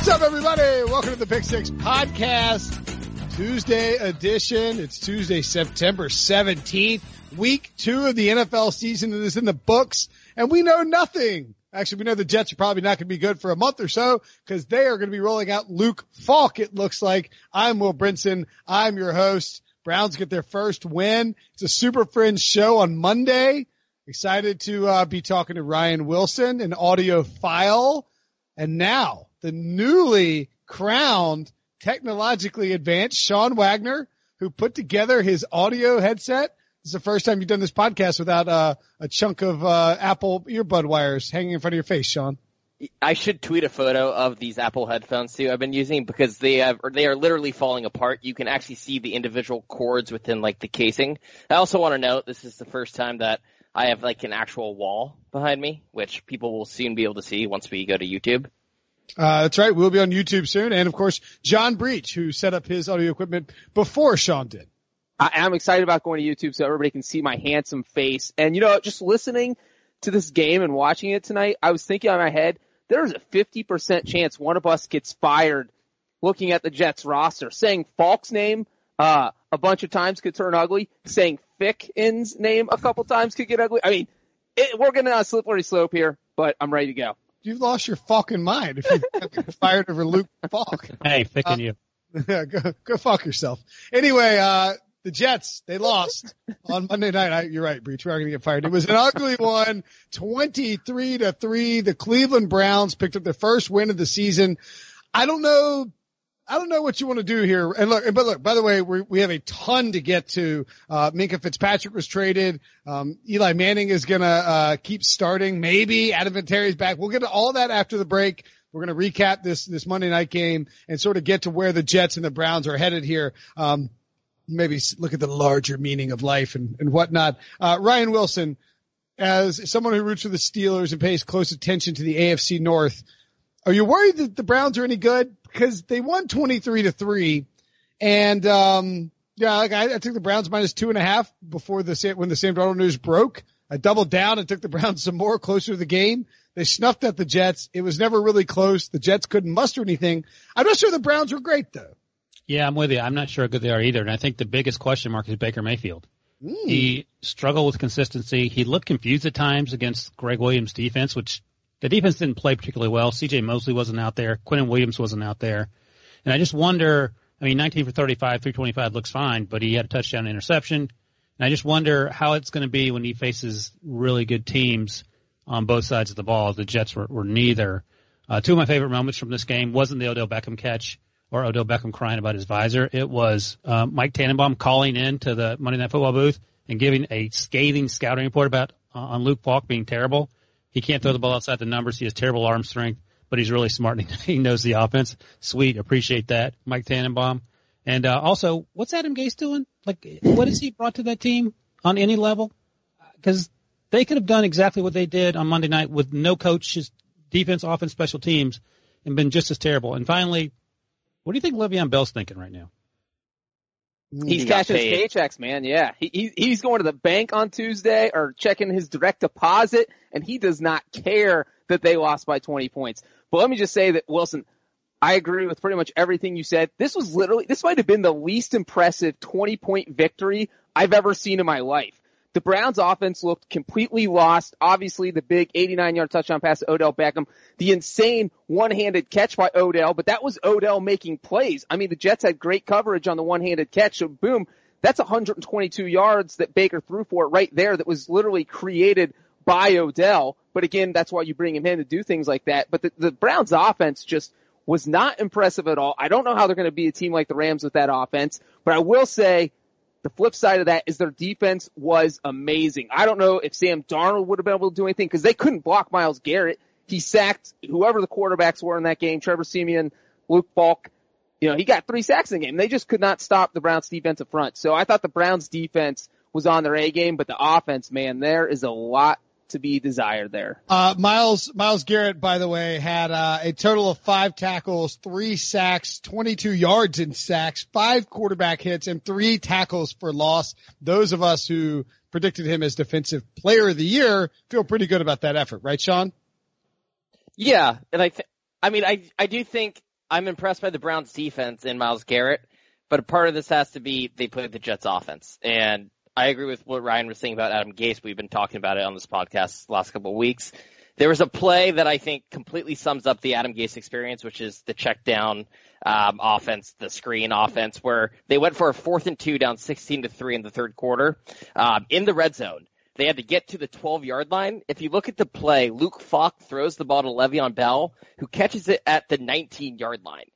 What's up, everybody? Welcome to the Pick Six Podcast, Tuesday edition. It's Tuesday, September 17th, week two of the NFL season is in the books, and we know nothing. Actually, we know the Jets are probably not going to be good for a month or so because they are going to be rolling out Luke Falk, it looks like. I'm Will Brinson. I'm your host. Browns get their first win. It's a Super Friends show on Monday. Excited to uh, be talking to Ryan Wilson, an audiophile. And now the newly crowned, technologically advanced Sean Wagner, who put together his audio headset. This is the first time you've done this podcast without uh, a chunk of uh, Apple earbud wires hanging in front of your face, Sean. I should tweet a photo of these Apple headphones too. I've been using because they have, they are literally falling apart. You can actually see the individual cords within like the casing. I also want to note this is the first time that I have like an actual wall behind me, which people will soon be able to see once we go to YouTube. Uh, that's right. We'll be on YouTube soon. And of course, John Breech, who set up his audio equipment before Sean did. I, I'm excited about going to YouTube so everybody can see my handsome face. And you know, just listening to this game and watching it tonight, I was thinking on my head, there's a 50% chance one of us gets fired looking at the Jets roster. Saying Falk's name, uh, a bunch of times could turn ugly. Saying Ficken's name a couple times could get ugly. I mean, it, we're getting on a slippery slope here, but I'm ready to go. You've lost your fucking mind if you fired over Luke Falk. Hey, Fickin' Uh, you. Yeah, go, go fuck yourself. Anyway, uh, the Jets, they lost on Monday night. I, you're right, Breech. We are going to get fired. It was an ugly one, 23 to 3. The Cleveland Browns picked up their first win of the season. I don't know. I don't know what you want to do here. And look, but look, by the way, we we have a ton to get to. Uh, Minkah Fitzpatrick was traded. Um, Eli Manning is going to, uh, keep starting. Maybe Adam Vinatieri's back. We'll get to all that after the break. We're going to recap this, this Monday night game and sort of get to where the Jets and the Browns are headed here. Um, maybe look at the larger meaning of life and, and whatnot. Uh, Ryan Wilson, as someone who roots for the Steelers and pays close attention to the AFC North, are you worried that the Browns are any good? Because they won 23 to three and, um, yeah, like I, I took the Browns minus two and a half before the, when the Sam Darnold news broke. I doubled down and took the Browns some more closer to the game. They snuffed at the Jets. It was never really close. The Jets couldn't muster anything. I'm not sure the Browns were great though. Yeah, I'm with you. I'm not sure how good they are either. And I think the biggest question mark is Baker Mayfield. He struggled with consistency. He looked confused at times against Gregg Williams' defense, which the defense didn't play particularly well. CJ Mosley wasn't out there. Quinnen Williams wasn't out there. And I just wonder, I mean, 19 for 35, 325 looks fine, but he had a touchdown interception. And I just wonder how it's going to be when he faces really good teams on both sides of the ball. The Jets were, were neither. Uh, two of my favorite moments from this game wasn't the Odell Beckham catch or Odell Beckham crying about his visor. It was uh, Mike Tannenbaum calling in to the Monday Night Football booth and giving a scathing scouting report about uh, on Luke Falk being terrible. He can't throw the ball outside the numbers. He has terrible arm strength, but he's really smart he knows the offense. Sweet, appreciate that, Mike Tannenbaum. And uh, also, what's Adam Gase doing? Like, what has he brought to that team on any level? Because they could have done exactly what they did on Monday night with no coaches, defense, offense, special teams, and been just as terrible. And finally, what do you think Le'Veon Bell's thinking right now? Mm. He's He cashing his paychecks, man. Yeah. He, he, he's going to the bank on Tuesday or checking his direct deposit and he does not care that they lost by 20 points. But let me just say that Wilson, I agree with pretty much everything you said. This was literally, this might have been the least impressive 20 point victory I've ever seen in my life. The Browns offense looked completely lost. Obviously the big 89 yard touchdown pass to Odell Beckham, the insane one handed catch by Odell, but that was Odell making plays. I mean, the Jets had great coverage on the one handed catch. So boom, that's 122 yards that Baker threw for right there that was literally created by Odell. But again, that's why you bring him in to do things like that. But the, the Browns offense just was not impressive at all. I don't know how they're going to be a team like the Rams with that offense, but I will say the flip side of that is their defense was amazing. I don't know if Sam Darnold would have been able to do anything because they couldn't block Myles Garrett. He sacked whoever the quarterbacks were in that game, Trevor Siemian, Luke Falk. You know, he got three sacks in the game. They just could not stop the Browns defense defensive front. So I thought the Browns defense was on their A game, but the offense, man, there is a lot to be desired there. Uh, Myles, Myles Garrett, by the way, had, uh, a total of five tackles, three sacks, 22 yards in sacks, five quarterback hits, and three tackles for loss. Those of us who predicted him as defensive player of the year feel pretty good about that effort, right, Sean? Yeah, and I, th- I mean, I, I do think I'm impressed by the Browns defense and Myles Garrett, but a part of this has to be they played the Jets offense. And I agree with what Ryan was saying about Adam Gase. We've been talking about it on this podcast the last couple of weeks. There was a play that I think completely sums up the Adam Gase experience, which is the check down um, offense, the screen offense, where they went for a fourth and two down 16 to three in the third quarter um, in the red zone. They had to get to the 12 yard line. If you look at the play, Luke Falk throws the ball to Le'Veon Bell, who catches it at the 19 yard line.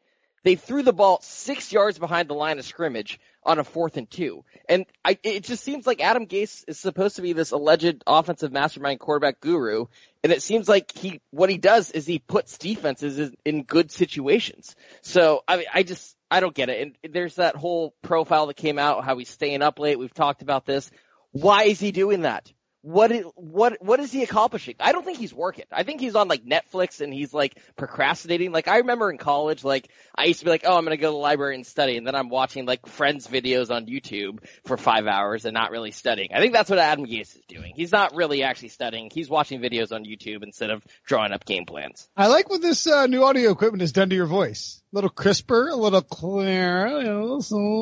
They threw the ball six yards behind the line of scrimmage on a fourth and two. And I, it just seems like Adam Gase is supposed to be this alleged offensive mastermind quarterback guru. And it seems like he, what he does is he puts defenses in, good situations. So I mean, I just, I don't get it. And there's that whole profile that came out, how he's staying up late. We've talked about this. Why is he doing that? What is, what what is he accomplishing? I don't think he's working. I think he's on like Netflix and he's like procrastinating. Like I remember in college, like I used to be like, oh, I'm gonna go to the library and study, and then I'm watching like friends videos on YouTube for five hours and not really studying. I think that's what Adam Gase is doing. He's not really actually studying. He's watching videos on YouTube instead of drawing up game plans. I like what this uh, new audio equipment has done to your voice. A little crisper, a little clearer.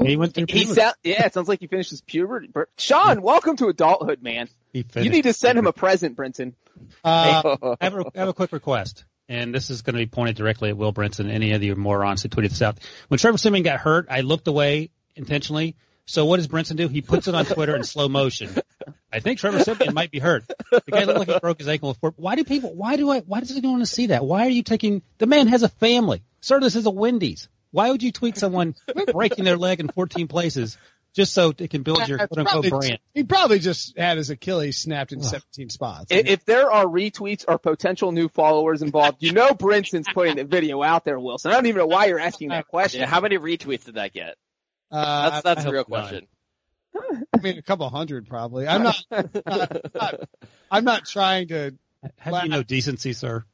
He went through He puberty. sound, yeah, it sounds like he finished his puberty. Bur- Sean, welcome to adulthood, man. He You need to send him a present, Brinson. Uh, I have, a, I have a quick request, and this is going to be pointed directly at Will Brinson, any of you morons who tweeted this out. When Trevor Siemian got hurt, I looked away intentionally. So what does Brinson do? He puts it on Twitter in slow motion. I think Trevor Siemian might be hurt. The guy looked like he broke his ankle before. Why do people? Why do I? Why does anyone want to see that? Why are you taking? The man has a family. Sir, this is a Wendy's. Why would you tweet someone breaking their leg in 14 places just so it can build your quote unquote brand? He probably just had his Achilles snapped in 17 spots. I- If there are retweets or potential new followers involved, you know Brinson's putting the video out there, Wilson. I don't even know why you're asking that question. Yeah, how many retweets did that get? Uh, That's that's I the real hope not. question. I mean, a couple hundred probably. I'm not, not, not I'm not trying to Have you no decency, sir?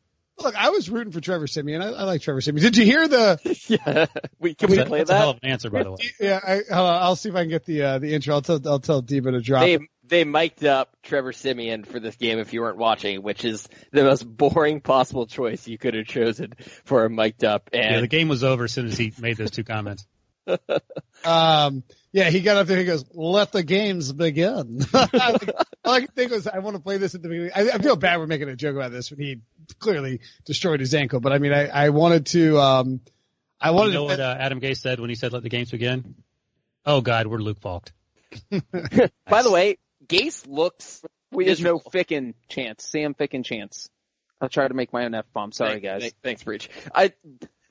look. I was rooting for Trevor Siemian. I, I like Trevor Siemian. Did you hear the? yeah. We, can we That's a- play that's a hell of an answer, by the way. Yeah, I, hold on, I'll see if I can get the uh, the intro. I'll tell I'll tell Diva to drop. They it. they mic'd up Trevor Siemian for this game if you weren't watching, which is the most boring possible choice you could have chosen for a mic'd up. Yeah, the game was over as soon as he made those two comments. Um, yeah, he got up there. And he goes, "Let the games begin." All I could think was, "I want to play this at the beginning." I, I feel bad we're making a joke about this when he clearly destroyed his ankle. But I mean, I, I wanted to. Um, I wanted You know to. what uh, Adam Gase said when he said, "Let the games begin"? Oh God, we're Luke Falk. by the way, Gase looks We have no miserable. Ficken chance. Sam Ficken chance. I'll try to make my own F bomb. Sorry, Thank- guys. thank- Thanks, Breech. I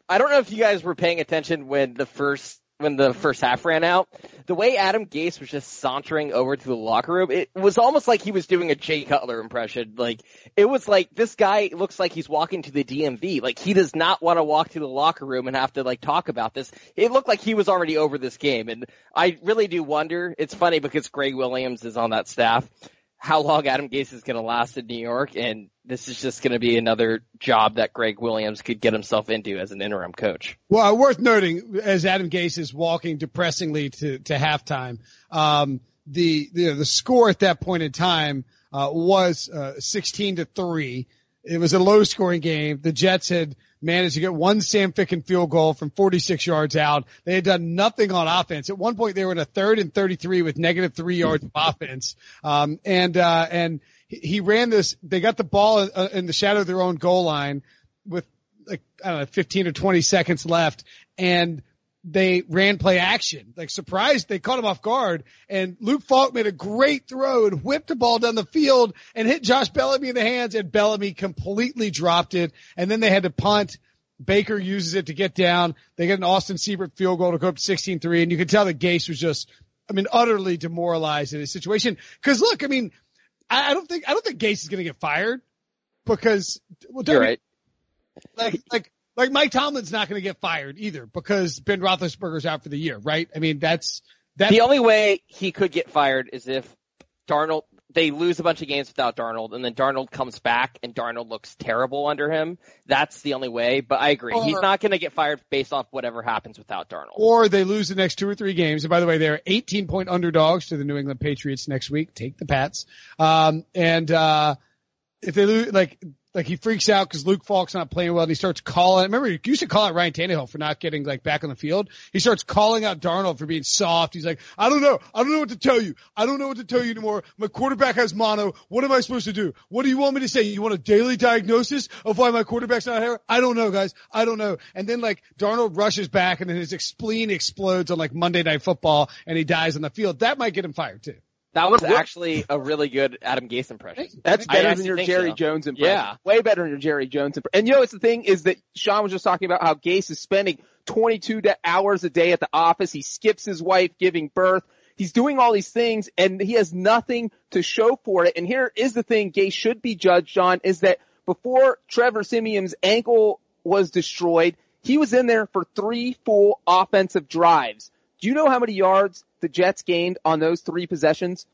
I don't know if you guys were paying attention when the first when the first half ran out. The way Adam Gase was just sauntering over to the locker room, it was almost like he was doing a Jay Cutler impression. Like it was like this guy looks like he's walking to the DMV. Like he does not want to walk to the locker room and have to like talk about this. It looked like he was already over this game, and I really do wonder. It's funny because Gregg Williams is on that staff. How long Adam Gase is going to last in New York, and this is just going to be another job that Gregg Williams could get himself into as an interim coach. Well, worth noting as Adam Gase is walking depressingly to to halftime, um, the the the score at that point in time uh, was uh, 16 to three. It was a low scoring game. The Jets had managed to get one Sam Ficken field goal from 46 yards out. They had done nothing on offense. At one point, they were in a third and 33 with negative three yards of offense. Um, and uh, and he- he ran this. They got the ball uh, in the shadow of their own goal line with like I don't know, 15 or 20 seconds left, and they ran play action. Like surprised, they caught him off guard, and Luke Falk made a great throw and whipped the ball down the field and hit Josh Bellamy in the hands, and Bellamy completely dropped it, and then they had to punt. Baker uses it to get down. They get an Austin Seibert field goal to go up to 16-3, and you can tell that Gase was just, I mean, utterly demoralized in his situation. Cause look, I mean, I, I don't think, I don't think Gase is going to get fired because, well, You're right. like like like Mike Tomlin's not going to get fired either because Ben Roethlisberger's out for the year, right? I mean, that's that's The only way he could get fired is if Darnold they lose a bunch of games without Darnold, and then Darnold comes back and Darnold looks terrible under him. That's the only way. But I agree, he's not going to get fired based off whatever happens without Darnold. or they lose the next two or three games. And by the way, they're 18 point underdogs to the New England Patriots next week. Take the Pats. Um, and uh, if they lose, like like he freaks out because Luke Falk's not playing well, and he starts calling. Remember, he used to call out Ryan Tannehill for not getting like back on the field. He starts calling out Darnold for being soft. He's like, I don't know, I don't know what to tell you. I don't know what to tell you anymore. My quarterback has mono. What am I supposed to do? What do you want me to say? You want a daily diagnosis of why my quarterback's not here? I don't know, guys. I don't know. And then like Darnold rushes back, and then his spleen explodes on like Monday Night Football, and he dies on the field. That might get him fired too. That was actually a really good Adam Gase impression. That's I better than actually your Jerry so. Jones impression. Yeah. Way better than your Jerry Jones impression. And you know, it's the thing is that Sean was just talking about how Gase is spending 22 da- hours a day at the office. He skips his wife giving birth. He's doing all these things and he has nothing to show for it. And here is the thing Gase should be judged on is that before Trevor Siemian's ankle was destroyed, he was in there for three full offensive drives. Do you know how many yards the Jets gained on those three possessions?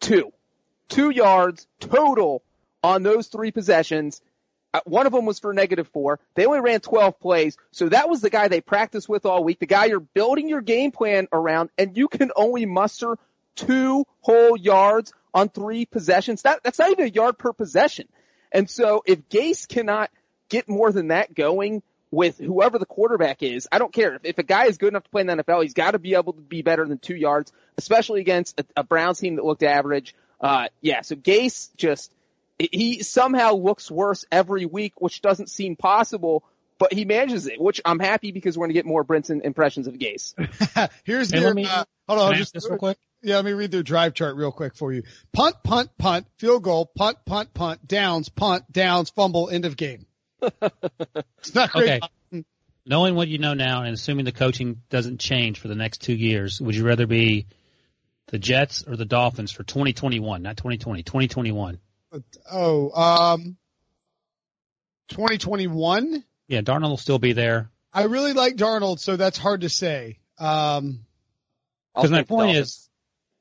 Two. Two yards total on those three possessions. Uh, One of them was for negative four. They only ran 12 plays. So that was the guy they practiced with all week, the guy you're building your game plan around, and you can only muster two whole yards on three possessions. That, that's not even a yard per possession. And so if Gase cannot get more than that going with whoever the quarterback is, I don't care. If, if a guy is good enough to play in the NFL, he's got to be able to be better than two yards, especially against a, a Browns team that looked average. Uh, yeah, so Gase just, he somehow looks worse every week, which doesn't seem possible, but he manages it, which I'm happy because we're going to get more Brinson impressions of Gase. Here's Hey, their, me- uh, hold on, Can I just this real quick? Yeah, let me read their drive chart real quick for you. Punt, punt, punt, field goal, punt, punt, punt, downs, punt, downs, fumble, end of game. It's not great. Okay. Knowing what you know now and assuming the coaching doesn't change for the next two years, would you rather be the Jets or the Dolphins for 2021, not 2020, 2021? Oh, um, 2021. Yeah, Darnold will still be there. I really like Darnold, so that's hard to say. Um, Because my point is,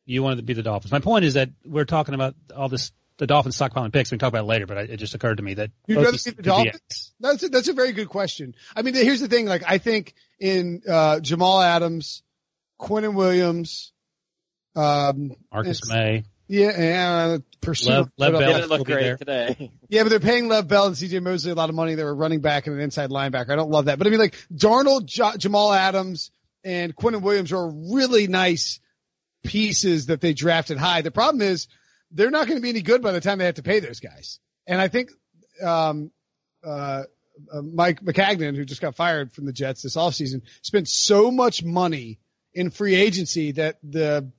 you wanted to be the Dolphins. My point is that we're talking about all this, the Dolphins stockpiling picks. We can talk about it later, but I, it just occurred to me that You'd rather see the Dolphins? That's a, that's a very good question. I mean, here's the thing. Like, I think in uh, Jamal Adams, Quinnen Williams, um, Marcus Maye, yeah, and uh, pursuit. Lev- Lev Bell. Didn't look great there. today. Yeah, but they're paying Lev Bell and CJ Mosley a lot of money. They were running back and an inside linebacker. I don't love that. But I mean, like Darnold, J- Jamal Adams, and Quinnen Williams are really nice pieces that they drafted high. The problem is they're not going to be any good by the time they have to pay those guys. And I think, um, uh, uh, Mike Maccagnan, who just got fired from the Jets this offseason, spent so much money in free agency that the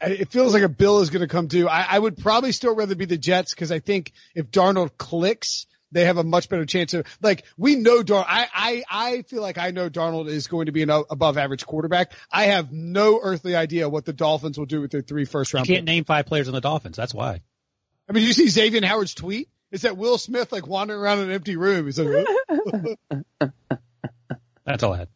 it feels like a bill is going to come due. I, I would probably still rather be the Jets because I think if Darnold clicks, they have a much better chance of like we know Dar. I I I feel like I know Darnold is going to be an above average quarterback. I have no earthly idea what the Dolphins will do with their three first You round. can't picks. name five players on the Dolphins. That's why. I mean, did you see Xavier Howard's tweet? Is that Will Smith like wandering around in an empty room? He's like, That's all I had.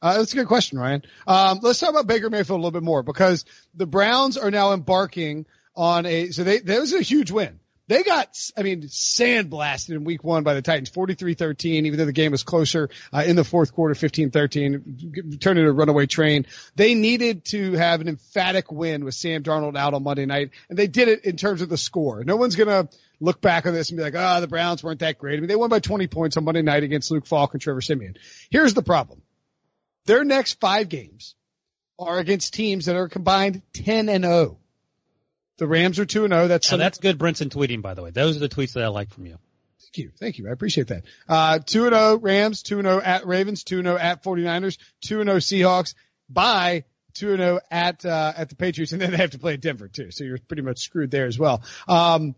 Uh, that's a good question, Ryan. Um, let's talk about Baker Mayfield a little bit more because the Browns are now embarking on a, so they, that was a huge win. They got, I mean, sandblasted in week one by the Titans, 43-13, even though the game was closer, uh, in the fourth quarter, 15-13, turned into a runaway train. They needed to have an emphatic win with Sam Darnold out on Monday night, and they did it in terms of the score. No one's gonna look back on this and be like, ah, the Browns weren't that great. I mean, they won by 20 points on Monday night against Luke Falk and Trevor Siemian. Here's the problem. Their next five games are against teams that are combined 10 and 0. The Rams are 2 and 0. That's that's good Brinson tweeting, by the way. Those are the tweets that I like from you. Thank you. Thank you. I appreciate that. Uh, 2 and 0 Rams, 2 and 0 at Ravens, 2 and 0 at 49ers, 2 and 0 Seahawks, by 2 and 0 at, uh, at the Patriots, and then they have to play at Denver too. So you're pretty much screwed there as well. Um,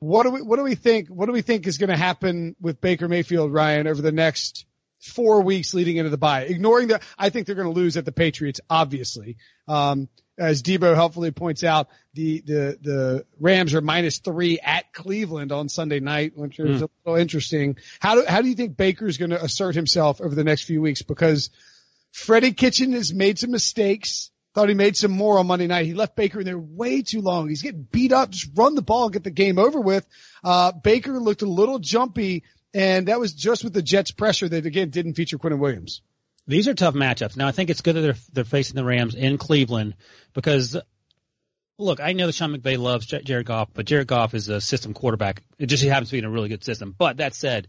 what do we, what do we think, what do we think is going to happen with Baker Mayfield, Ryan, over the next four weeks leading into the bye? Ignoring that, I think they're going to lose at the Patriots, obviously. Um, as Debo helpfully points out, the, the, the Rams are minus three at Cleveland on Sunday night, which is a little interesting. How do, how do you think Baker's going to assert himself over the next few weeks? Because Freddie Kitchen has made some mistakes. Thought he made some more on Monday night. He left Baker in there way too long. He's getting beat up. Just run the ball and get the game over with. Uh, Baker looked a little jumpy and that was just with the Jets pressure that again didn't feature Quinnen Williams. These are tough matchups. Now, I think it's good that they're, they're facing the Rams in Cleveland because Look, I know that Sean McVay loves Jared Goff, but Jared Goff is a system quarterback. It just happens to be in a really good system. But that said,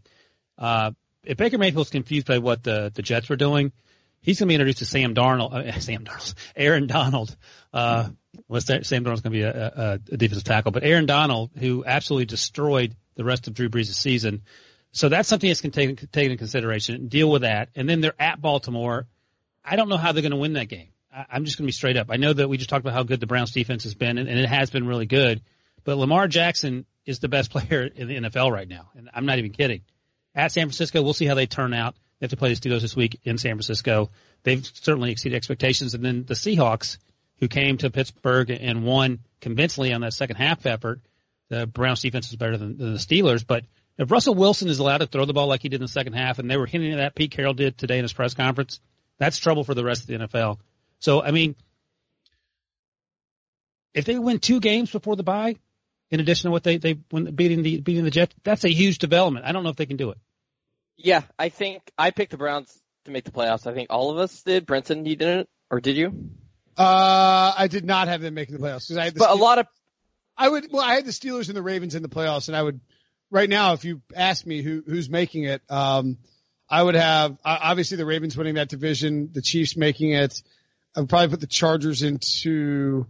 uh, if Baker Mayfield's confused by what the, the Jets were doing, he's going to be introduced to Sam Darnold, uh, Sam Darnold, Aaron Donald. Uh, well, Sam Darnold's going to be a, a, a defensive tackle, but Aaron Donald, who absolutely destroyed the rest of Drew Brees' season. So that's something that's going to take, take into consideration. Deal with that. And then they're at Baltimore. I don't know how they're going to win that game. I'm just going to be straight up. I know that we just talked about how good the Browns defense has been, and, and it has been really good. But Lamar Jackson is the best player in the NFL right now, and I'm not even kidding. At San Francisco, we'll see how they turn out. They have to play the Steelers this week in San Francisco. They've certainly exceeded expectations. And then the Seahawks, who came to Pittsburgh and won convincingly on that second half effort. The Browns defense is better than, than the Steelers, but if Russell Wilson is allowed to throw the ball like he did in the second half, and they were hinting at that, Pete Carroll did today in his press conference, that's trouble for the rest of the NFL. So, I mean, if they win two games before the bye, in addition to what they they when beating the beating the Jets, that's a huge development. I don't know if they can do it. Yeah, I think I picked the Browns to make the playoffs. I think all of us did. Brinson, you didn't, or did you? Uh, I did not have them making the playoffs because I had the but Steelers, a lot of I would well I had the Steelers and the Ravens in the playoffs, and I would right now if you ask me who who's making it, um, I would have obviously the Ravens winning that division, the Chiefs making it. I would probably put the Chargers into.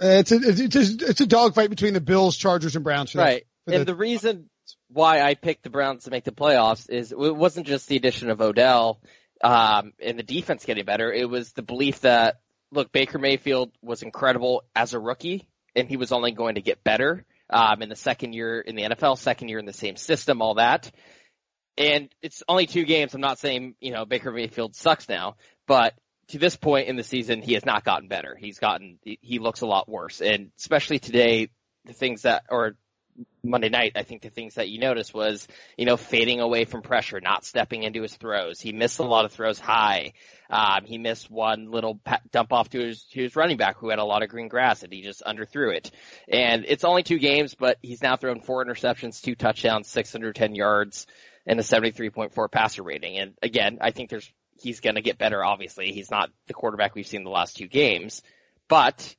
It's a it's a, it's a dogfight between the Bills, Chargers, and Browns. right, the, and the, the reason why I picked the Browns to make the playoffs is it wasn't just the addition of Odell um, and the defense getting better. It was the belief that look, Baker Mayfield was incredible as a rookie, and he was only going to get better um, in the second year in the NFL, second year in the same system, all that. And it's only two games. I'm not saying you know Baker Mayfield sucks now, but to this point in the season, he has not gotten better. He's gotten he looks a lot worse, and especially today, the things that or Monday night, I think the things that you noticed was, you know, fading away from pressure, not stepping into his throws. He missed a lot of throws high. Um, he missed one little dump off to his, to his running back who had a lot of green grass and he just underthrew it. And it's only two games, but he's now thrown four interceptions, two touchdowns, 610 yards, and a 73.4 passer rating. And again, I think there's, he's going to get better, obviously. He's not the quarterback we've seen the last two games, but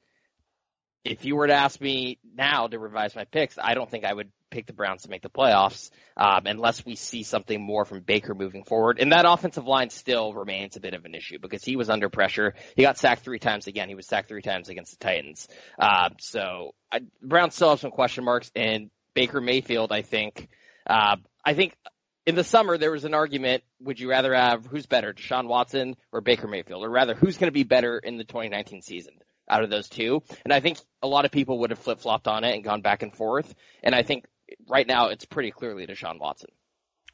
if you were to ask me now to revise my picks, I don't think I would pick the Browns to make the playoffs um, unless we see something more from Baker moving forward. And that offensive line still remains a bit of an issue because he was under pressure. He got sacked three times again. He was sacked three times against the Titans. Uh, so I, Browns still have some question marks. And Baker Mayfield, I think, uh, I think in the summer there was an argument: Would you rather have who's better, Deshaun Watson or Baker Mayfield, or rather, who's going to be better in the 2019 season? Out of those two. And I think a lot of people would have flip flopped on it and gone back and forth. And I think right now it's pretty clearly Deshaun Watson.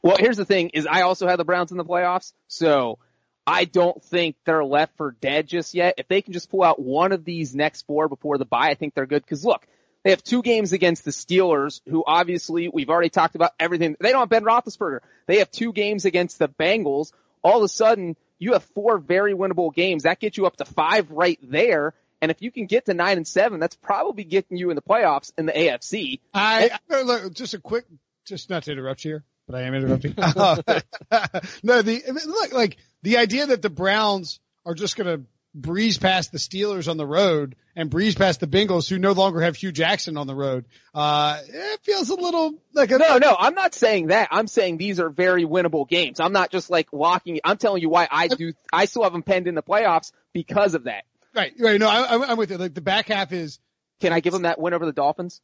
Well, here's the thing is I also had the Browns in the playoffs. So I don't think they're left for dead just yet. If they can just pull out one of these next four before the bye, I think they're good. Cause look, they have two games against the Steelers, who obviously we've already talked about everything. They don't have Ben Roethlisberger. They have two games against the Bengals. All of a sudden, you have four very winnable games. That gets you up to five right there. And if you can get to nine and seven, that's probably getting you in the playoffs in the AFC. I, I look, just a quick, just not to interrupt you here, but I am interrupting. no, the look like the idea that the Browns are just going to breeze past the Steelers on the road and breeze past the Bengals who no longer have Hue Jackson on the road. Uh, it feels a little like a No, no, I'm not saying that. I'm saying these are very winnable games. I'm not just like locking, I'm telling you why I do, I still have them penned in the playoffs because of that. Right, right. No, I, am with you. Like the back half is. Can I give them that win over the Dolphins?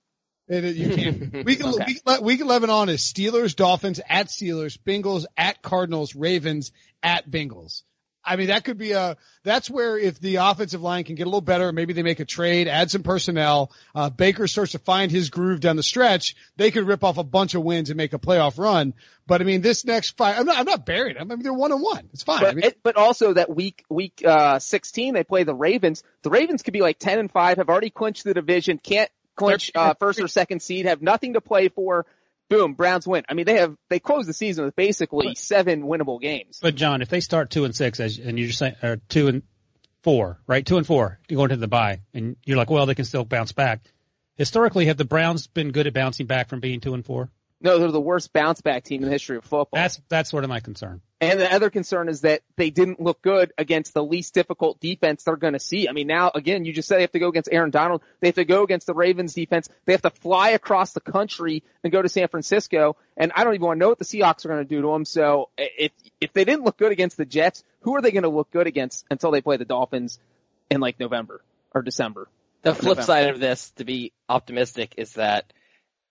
It, you can. week, okay. week, week 11 on is Steelers, Dolphins at Steelers, Bengals at Cardinals, Ravens at Bengals. I mean, that could be a, that's where if the offensive line can get a little better, maybe they make a trade, add some personnel, uh, Baker starts to find his groove down the stretch, they could rip off a bunch of wins and make a playoff run. But I mean, this next five, I'm not, I'm not burying them. I mean, they're one on one. It's fine. But, I mean, it, but also that week, week, uh, 16, they play the Ravens. The Ravens could be like 10 and 5, have already clinched the division, can't clinch, uh, first or second seed, have nothing to play for boom, Browns win. I mean, they have they close the season with basically seven winnable games. But John, if they start two and six, as and you're just saying, or two and four, right? Two and four, you're go into the bye, and you're like, well, they can still bounce back. Historically, have the Browns been good at bouncing back from being two and four? No, they're the worst bounce back team in the history of football. That's that's sort of my concern. And the other concern is that they didn't look good against the least difficult defense they're going to see. I mean, now again, you just said they have to go against Aaron Donald. They have to go against the Ravens defense. They have to fly across the country and go to San Francisco. And I don't even want to know what the Seahawks are going to do to them. So if if they didn't look good against the Jets, who are they going to look good against until they play the Dolphins in like November or December? The flip side of this, to be optimistic, is that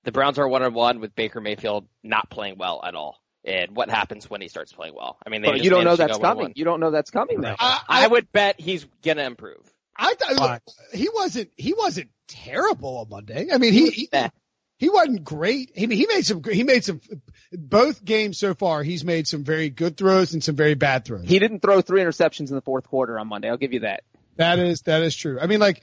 the Browns are one on one with Baker Mayfield not playing well at all. And what happens when he starts playing well? I mean, you don't know that's coming. You don't know that's coming. Though. I, I, I, would bet he's gonna improve. I thought he wasn't. He wasn't terrible on Monday. I mean, he. he he wasn't great. He he made some he made some both games so far. He's made some very good throws and some very bad throws. He didn't throw three interceptions in the fourth quarter on Monday. I'll give you that. That is that is true. I mean, like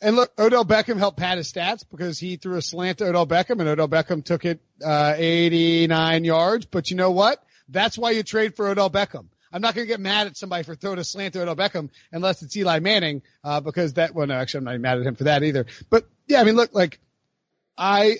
and look, Odell Beckham helped pad his stats because he threw a slant to Odell Beckham and Odell Beckham took it, uh, 89 yards. But you know what? That's why you trade for Odell Beckham. I'm not going to get mad at somebody for throwing a slant to Odell Beckham unless it's Eli Manning, uh, because that, well, no, actually, I'm not mad at him for that either. But yeah, I mean, look, like, I,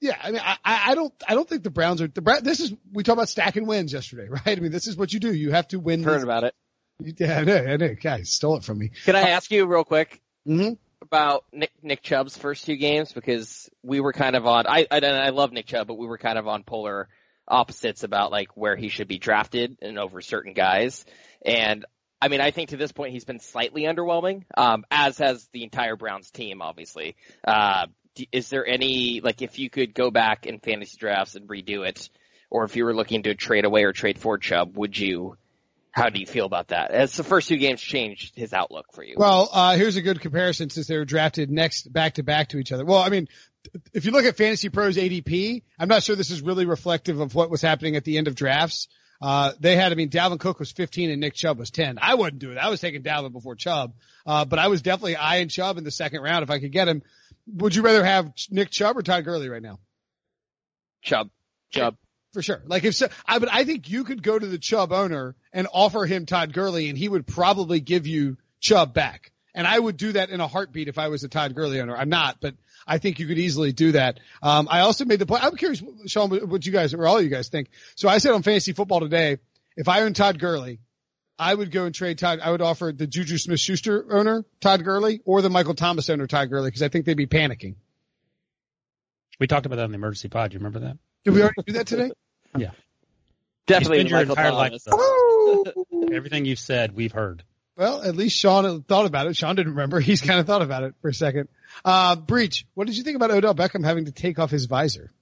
yeah, I mean, I, I don't, I don't think the Browns are, the Browns. this is, we talked about stacking wins yesterday, right? I mean, this is what you do. You have to win. Heard about it. Yeah, I know, I know. Guys stole it from me. Can I ask you real quick? Mm-hmm about Nick Nick Chubb's first two games because we were kind of on. I I, I love Nick Chubb, but we were kind of on polar opposites about like where he should be drafted and over certain guys. And I mean, I think to this point he's been slightly underwhelming, um, as has the entire Browns team, obviously. Uh, is there any like if you could go back in fantasy drafts and redo it, or if you were looking to trade away or trade for Chubb, would you how do you feel about that? As the first two games changed his outlook for you? Well, uh, here's a good comparison since they were drafted next back to back to each other. Well, I mean, if you look at Fantasy Pros ADP, I'm not sure this is really reflective of what was happening at the end of drafts. Uh, they had, I mean, Dalvin Cook was 15 and Nick Chubb was 10. I wouldn't do it. I was taking Dalvin before Chubb. Uh, but I was definitely eyeing Chubb in the second round if I could get him. Would you rather have Nick Chubb or Todd Gurley right now? Chubb. Chubb for sure. Like if so, I but I think you could go to the Chubb owner and offer him Todd Gurley, and he would probably give you Chubb back. And I would do that in a heartbeat if I was a Todd Gurley owner. I'm not, but I think you could easily do that. Um, I also made the point. I'm curious, Sean, what you guys or all you guys think. So I said on Fantasy Football today, if I owned Todd Gurley, I would go and trade Todd. I would offer the Juju Smith-Schuster owner Todd Gurley or the Michael Thomas owner Todd Gurley because I think they'd be panicking. We talked about that in the emergency pod. Do you remember that? Did we already do that today? Yeah. Definitely your Michael entire Thomas. life. Everything you've said, we've heard. Well, at least Sean thought about it. Sean didn't remember. He's kind of thought about it for a second. Uh, Breech, what did you think about Odell Beckham having to take off his visor?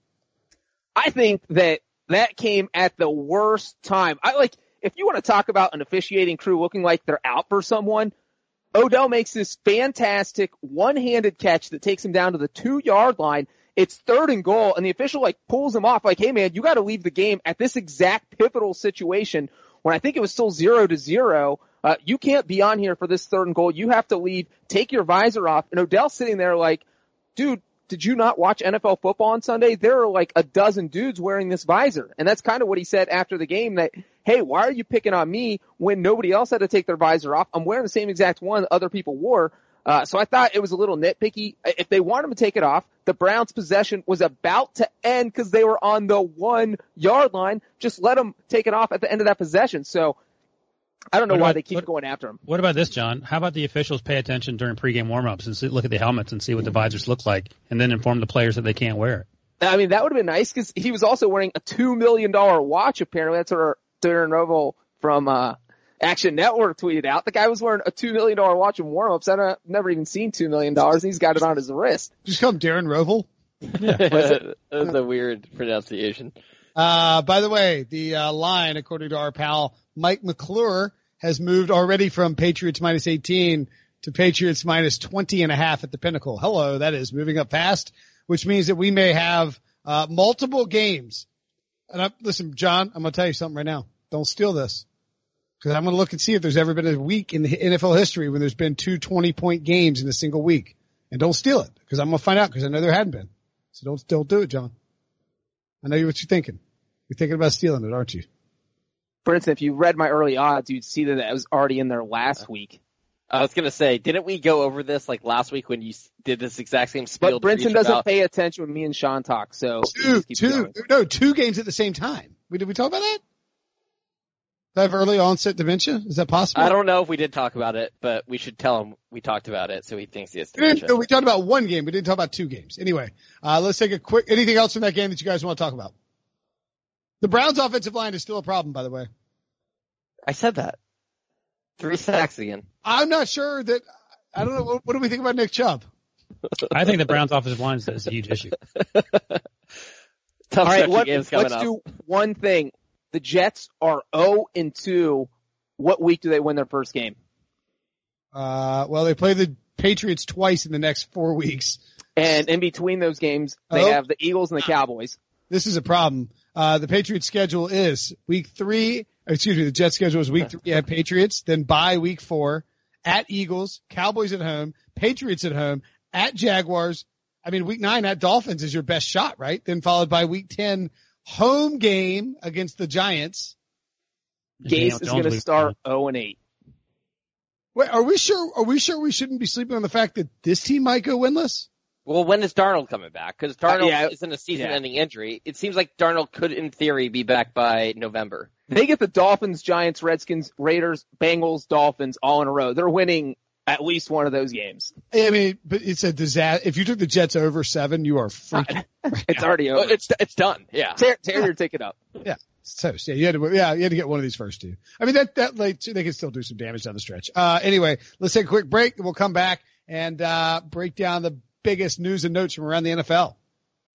I think that that came at the worst time. I like, if you want to talk about an officiating crew looking like they're out for someone, Odell makes this fantastic one-handed catch that takes him down to the two yard line it's third and goal and the official like pulls him off like, hey man, you got to leave the game at this exact pivotal situation when I think it was still zero to zero. Uh, you can't be on here for this third and goal. You have to leave. Take your visor off. And Odell's sitting there like, dude, did you not watch NFL football on Sunday? There are like a dozen dudes wearing this visor. And that's kind of what he said after the game that, hey, why are you picking on me when nobody else had to take their visor off? I'm wearing the same exact one other people wore. Uh, so I thought it was a little nitpicky. If they want him to take it off, the Browns' possession was about to end because they were on the one yard line. Just let them take it off at the end of that possession. So I don't know What why about- they keep what- going after him. What about this, John? How about the officials pay attention during pregame warmups and see, look at the helmets and see what the visors look like, and then inform the players that they can't wear it? I mean, that would have been nice because he was also wearing a two million dollar watch. Apparently, that's what Darren Rovell from uh, Action Network tweeted out. The guy was wearing a two million dollar watch in warmups. I've never even seen two million dollars. and He's got it on his wrist. Just call him Darren Rovell. That's a weird pronunciation. Uh, by the way, the uh, line, according to our pal Mike McClure, has moved already from Patriots minus 18 to Patriots minus 20 and a half at the pinnacle. Hello, that is moving up fast, which means that we may have uh, multiple games. And I, listen, John, I'm going to tell you something right now. Don't steal this. Because I'm going to look and see if there's ever been a week in the NFL history when there's been two 20 point games in a single week. And don't steal it because I'm going to find out because I know there hadn't been. So don't, don't do it, John. I know what you're thinking. You're thinking about stealing it, aren't you? For instance, if you read my early odds, you'd see that it was already in there last week. I was gonna say, didn't we go over this like last week when you did this exact same spiel? But Brinson doesn't about- pay attention when me and Sean talk, so Two, two, going. no, two games at the same time. We, did we talk about that? Do I have early onset dementia? Is that possible? I don't know if we did talk about it, but we should tell him we talked about it so he thinks he has We, dementia. we talked about one game. We didn't talk about two games. Anyway, uh, let's take a quick. Anything else from that game that you guys want to talk about? The Browns' offensive line is still a problem, by the way. I said that. Three sacks again. I'm not sure that. I don't know. What, what do we think about Nick Chubb? I think the Browns' offensive line is, is a huge issue. Tough All right, what, games coming let's up. do one thing. The Jets are 0 and 2. What week do they win their first game? Uh, well, they play the Patriots twice in the next four weeks. And in between those games, they Oh. have the Eagles and the Cowboys. This is a problem. Uh, the Patriots schedule is week three, excuse me, the Jets schedule is week three at Patriots, then bye week four at Eagles, Cowboys at home, Patriots at home, at Jaguars. I mean, week nine at Dolphins is your best shot, right? Then followed by week 10 home game against the Giants. Gase is going to start 0 and 8. Wait, are we sure, are we sure we shouldn't be sleeping on the fact that this team might go winless? Well, when is Darnold coming back? Because Darnold Uh, yeah. isn't a season-ending injury. It seems like Darnold could, in theory, be back by November. They get the Dolphins, Giants, Redskins, Raiders, Bengals, Dolphins all in a row. They're winning at least one of those games. I mean, but it's a disaster. If you took the Jets over seven, you are freaking It's already over. it's it's done. Yeah. Tear, tear your ticket up. toast. Yeah, you had to, yeah, you had to get one of these first two. I mean, that, that late, too. they can still do some damage down the stretch. Uh, anyway, let's take a quick break we'll come back and, uh, break down the biggest news and notes from around the NFL.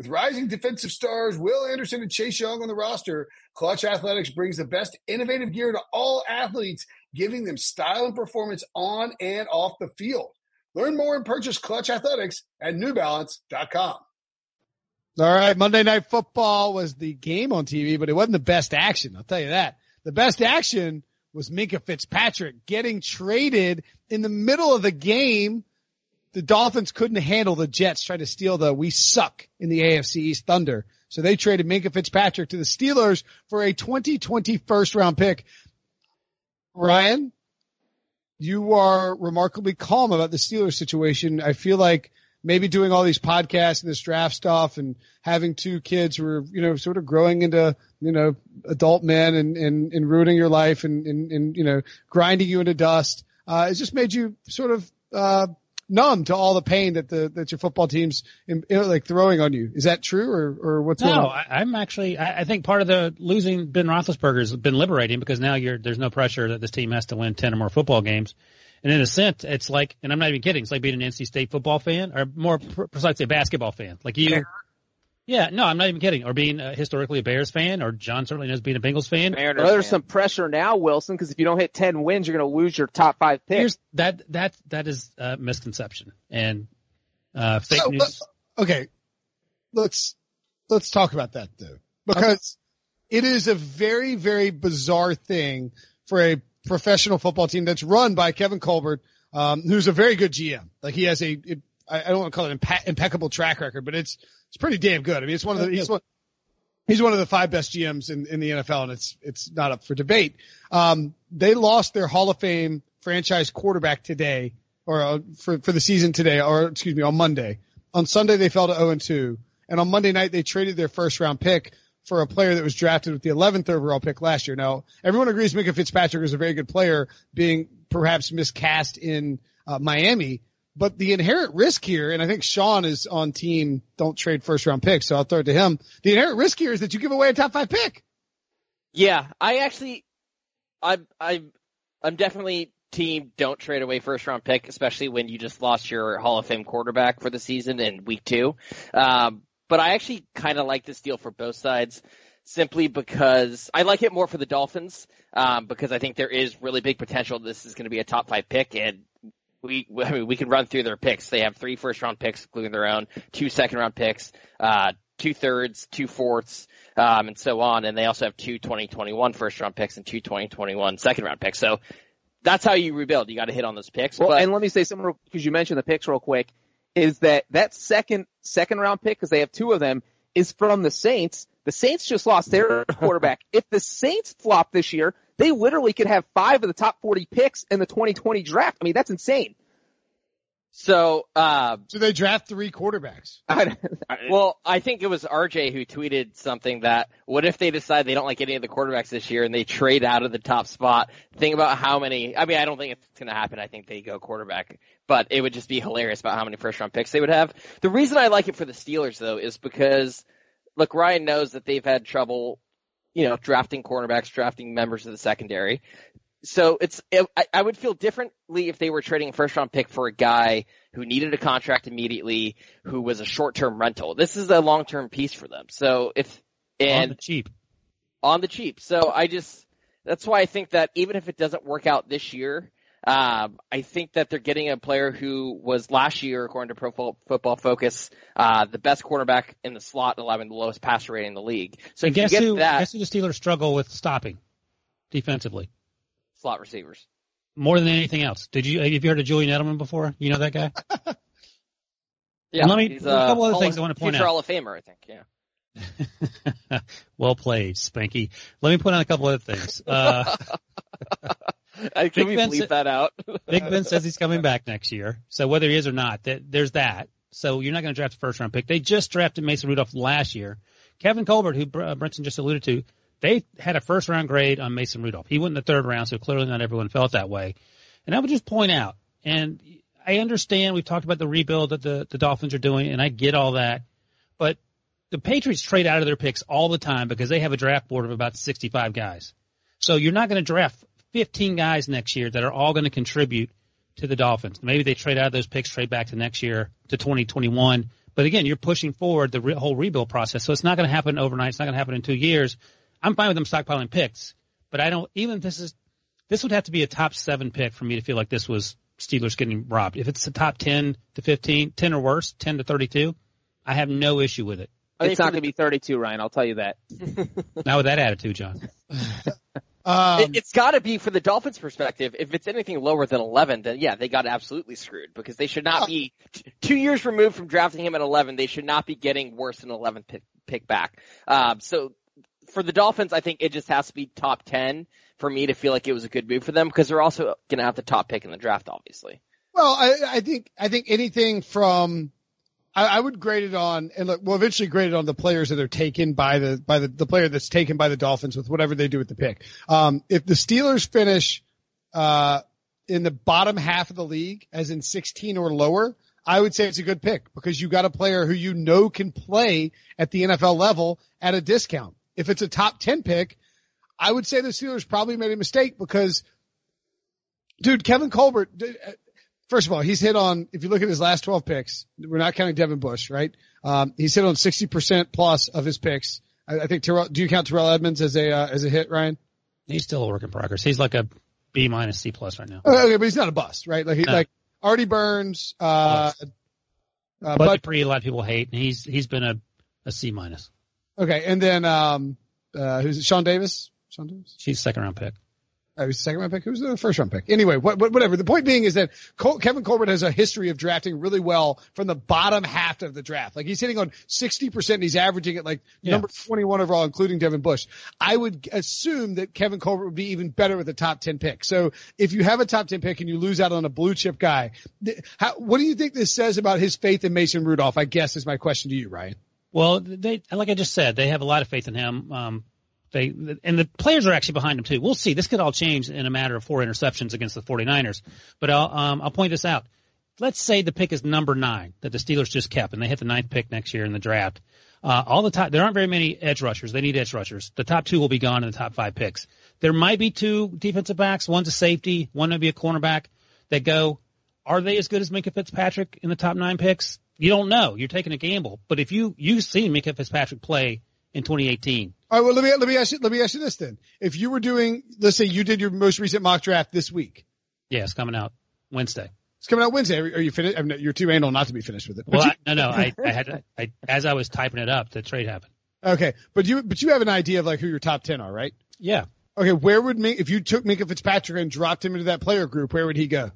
With rising defensive stars Will Anderson and Chase Young on the roster, Clutch Athletics brings the best innovative gear to all athletes, giving them style and performance on and off the field. Learn more and purchase Clutch Athletics at newbalance.com. All right, Monday Night Football was the game on TV, but it wasn't the best action. I'll tell you that. The best action was Minkah Fitzpatrick getting traded in the middle of the game. The Dolphins couldn't handle the Jets trying to steal the we suck in the AFC East Thunder. So they traded Minkah Fitzpatrick to the Steelers for a 2020 first round pick. Ryan, you are remarkably calm about the Steelers situation. I feel like maybe doing all these podcasts and this draft stuff and having two kids who are, you know, sort of growing into, you know, adult men and, and, and ruining your life and, and, and, you know, grinding you into dust. Uh, it just made you sort of, uh, numb to all the pain that the, that your football team's in, you know, like throwing on you. Is that true or, or what's going No, on? I, I'm actually. I, I think part of the losing Ben Roethlisberger has been liberating because now you're there's no pressure that this team has to win ten or more football games. And in a sense, it's like, and I'm not even kidding. It's like being an NC State football fan, or more pr- precisely a basketball fan. Like you. Yeah, no, I'm not even kidding. Or being uh, historically a Bears fan, or John certainly knows being a Bengals fan. Mariners Well, there's fan. some pressure now, Wilson, because if you don't hit 10 wins, you're going to lose your top five picks. Here's that that that is a misconception and uh, fake So, news. okay, let's let's talk about that though, because it is a very very bizarre thing for a professional football team that's run by Kevin Colbert, um, who's a very good GM. Like he has a, it, I I don't want to call it impe- impeccable track record, but it's it's pretty damn good. I mean, it's one of the he's one, He's one of the five best GMs in, in the NFL, and it's it's not up for debate. Um, they lost their Hall of Fame franchise quarterback today, or uh, for for the season today, or excuse me, on Monday. On Sunday they fell to 0 and 2, and on Monday night they traded their first round pick for a player that was drafted with the 11th overall pick last year. Now everyone agrees Minkah Fitzpatrick is a very good player, being perhaps miscast in uh, Miami. But the inherent risk here, and I think Sean is on team don't trade first round picks, so I'll throw it to him. The inherent risk here is that you give away a top five pick. Yeah, I actually, I'm, I'm, I'm definitely team don't trade away first round pick, especially when you just lost your Hall of Fame quarterback for the season in week two. Um, but I actually kind of like this deal for both sides simply because I like it more for the Dolphins, um, because I think there is really big potential this is going to be a top five pick and we, I mean, we can run through their picks. They have three first round picks, including their own, two second round picks, uh, two thirds, two fourths, um, and so on. And they also have two 2021 first round picks and two 2021 second round picks. So that's how you rebuild. You got to hit on those picks. Well, but, and let me say something because you mentioned the picks real quick. Is that that second second round pick because they have two of them is from the Saints. The Saints just lost their quarterback. if the Saints flop this year, they literally could have five of the top 40 picks in the 2020 draft. I mean, that's insane. So, uh, So they draft three quarterbacks. well, I think it was RJ who tweeted something that what if they decide they don't like any of the quarterbacks this year and they trade out of the top spot? Think about how many. I mean, I don't think it's going to happen. I think they go quarterback, but it would just be hilarious about how many first round picks they would have. The reason I like it for the Steelers though is because look, Ryan knows that they've had trouble, you know, drafting cornerbacks, drafting members of the secondary so it's it, I, I would feel differently if they were trading a first round pick for a guy who needed a contract immediately, who was a short term rental. This is a long term piece for them. So if and on the cheap, on the cheap. So I just that's why I think that even if it doesn't work out this year, um, I think that they're getting a player who was last year, according to Pro Football Focus, uh, the best quarterback in the slot, allowing the lowest passer rating in the league. So and if guess you get who? that Guess who the Steelers struggle with stopping defensively slot receivers. more than anything else. Did you have you heard of Julian Edelman before? You know that guy? Yeah, And let me- he's, a couple other things of- I wanna point future out. Hall of Famer, I think. Yeah. well played, Spanky. Let me point out a couple other things. Uh, I can we Ben bleep that out? Big Ben says he's coming back next year. So whether he is or not, that, there's that. So you're not going to draft a first round pick. They just drafted Mason Rudolph last year. Kevin Colbert, who uh, Brinson just alluded to, they had a first round grade on Mason Rudolph. He went in the third round, so clearly not everyone felt that way. And I would just point out, and I understand we've talked about the rebuild that the, the Dolphins are doing, and I get all that, but the Patriots trade out of their picks all the time because they have a draft board of about 65 guys. So you're not going to draft 15 guys next year that are all going to contribute to the Dolphins. Maybe they trade out of those picks, trade back to next year to 2021. But again, you're pushing forward the re- whole rebuild process. So it's not going to happen overnight. It's not going to happen in two years. I'm fine with them stockpiling picks, but I don't, even if this is, this would have to be a top seven pick for me to feel like this was Steelers getting robbed. If it's a top 10 to 15, 10 or worse, 10 to 32, I have no issue with it. It's not going to be 32, Ryan. I'll tell you that. Not with that attitude, John. Um, it, it's got to be for the Dolphins' perspective. If it's anything lower than 11, then yeah, they got absolutely screwed because they should not be t- two years removed from drafting him at 11. They should not be getting worse than 11 pick, pick back. Um, so for the Dolphins, I think it just has to be top 10 for me to feel like it was a good move for them because they're also going to have the top pick in the draft, obviously. Well, I, I think I think anything from I, I would grade it on and look, we'll eventually grade it on the players that are taken by the by the, the player that's taken by the Dolphins with whatever they do with the pick. Um, if the Steelers finish uh, in the bottom half of the league, as in 16 or lower, I would say it's a good pick because you got a player who you know can play at the NFL level at a discount. If it's a top 10 pick, I would say the Steelers probably made a mistake because, dude, Kevin Colbert. Uh, First of all, he's hit on, if you look at his last 12 picks, we're not counting Devin Bush, right? Um, he's hit on 60% plus of his picks. I, I think Terrell, do you count Terrell Edmunds as a, uh, as a hit, Ryan? He's still a work in progress. He's like a B minus C plus right now. Okay, but he's not a bust, right? Like, he, No. like Artie Burns, uh, uh, Bud but, Dupree, a lot of people hate, and he's he's been a, a C minus. okay. And then, um, uh, who's it? Sean Davis? Sean Davis? She's second round pick. Oh, he was the second round pick. Who was the first round pick? Anyway, what, what, whatever. The point being is that Col- Kevin Colbert has a history of drafting really well from the bottom half of the draft. Like he's hitting on 60% and he's averaging at like Yeah. number 21 overall, including Devin Bush. I would assume that Kevin Colbert would be even better with a top 10 pick. So if you have a top 10 pick and you lose out on a blue chip guy, th- how, what do you think this says about his faith in Mason Rudolph? I guess is my question to you, Ryan. Well, they like I just said, they have a lot of faith in him. Um, they and the players are actually behind him too. We'll see. This could all change in a matter of four interceptions against the 49ers. But I'll um, I'll point this out. Let's say the pick is number nine that the Steelers just kept, and they hit the ninth pick next year in the draft. Uh, all the top, there aren't very many edge rushers. They need edge rushers. The top two will be gone in the top five picks. There might be two defensive backs. One's a safety. One may be a cornerback that go. Are they as good as Minkah Fitzpatrick in the top nine picks? You don't know. You're taking a gamble. But if you you've seen Minkah Fitzpatrick play in 2018, All right. Well, let me, let me ask you, let me ask you this then. If you were doing, let's say you did your most recent mock draft this week. yeah, it's coming out Wednesday. It's coming out Wednesday. Are, are you finished? I mean, you're too anal not to be finished with it. Well, you- I, no, no, I, I had I, as I was typing it up, the trade happened. Okay, but you but you have an idea of like who your top ten are, right? Yeah. Okay, where would me if you took Minkah Fitzpatrick and dropped him into that player group, where would he go?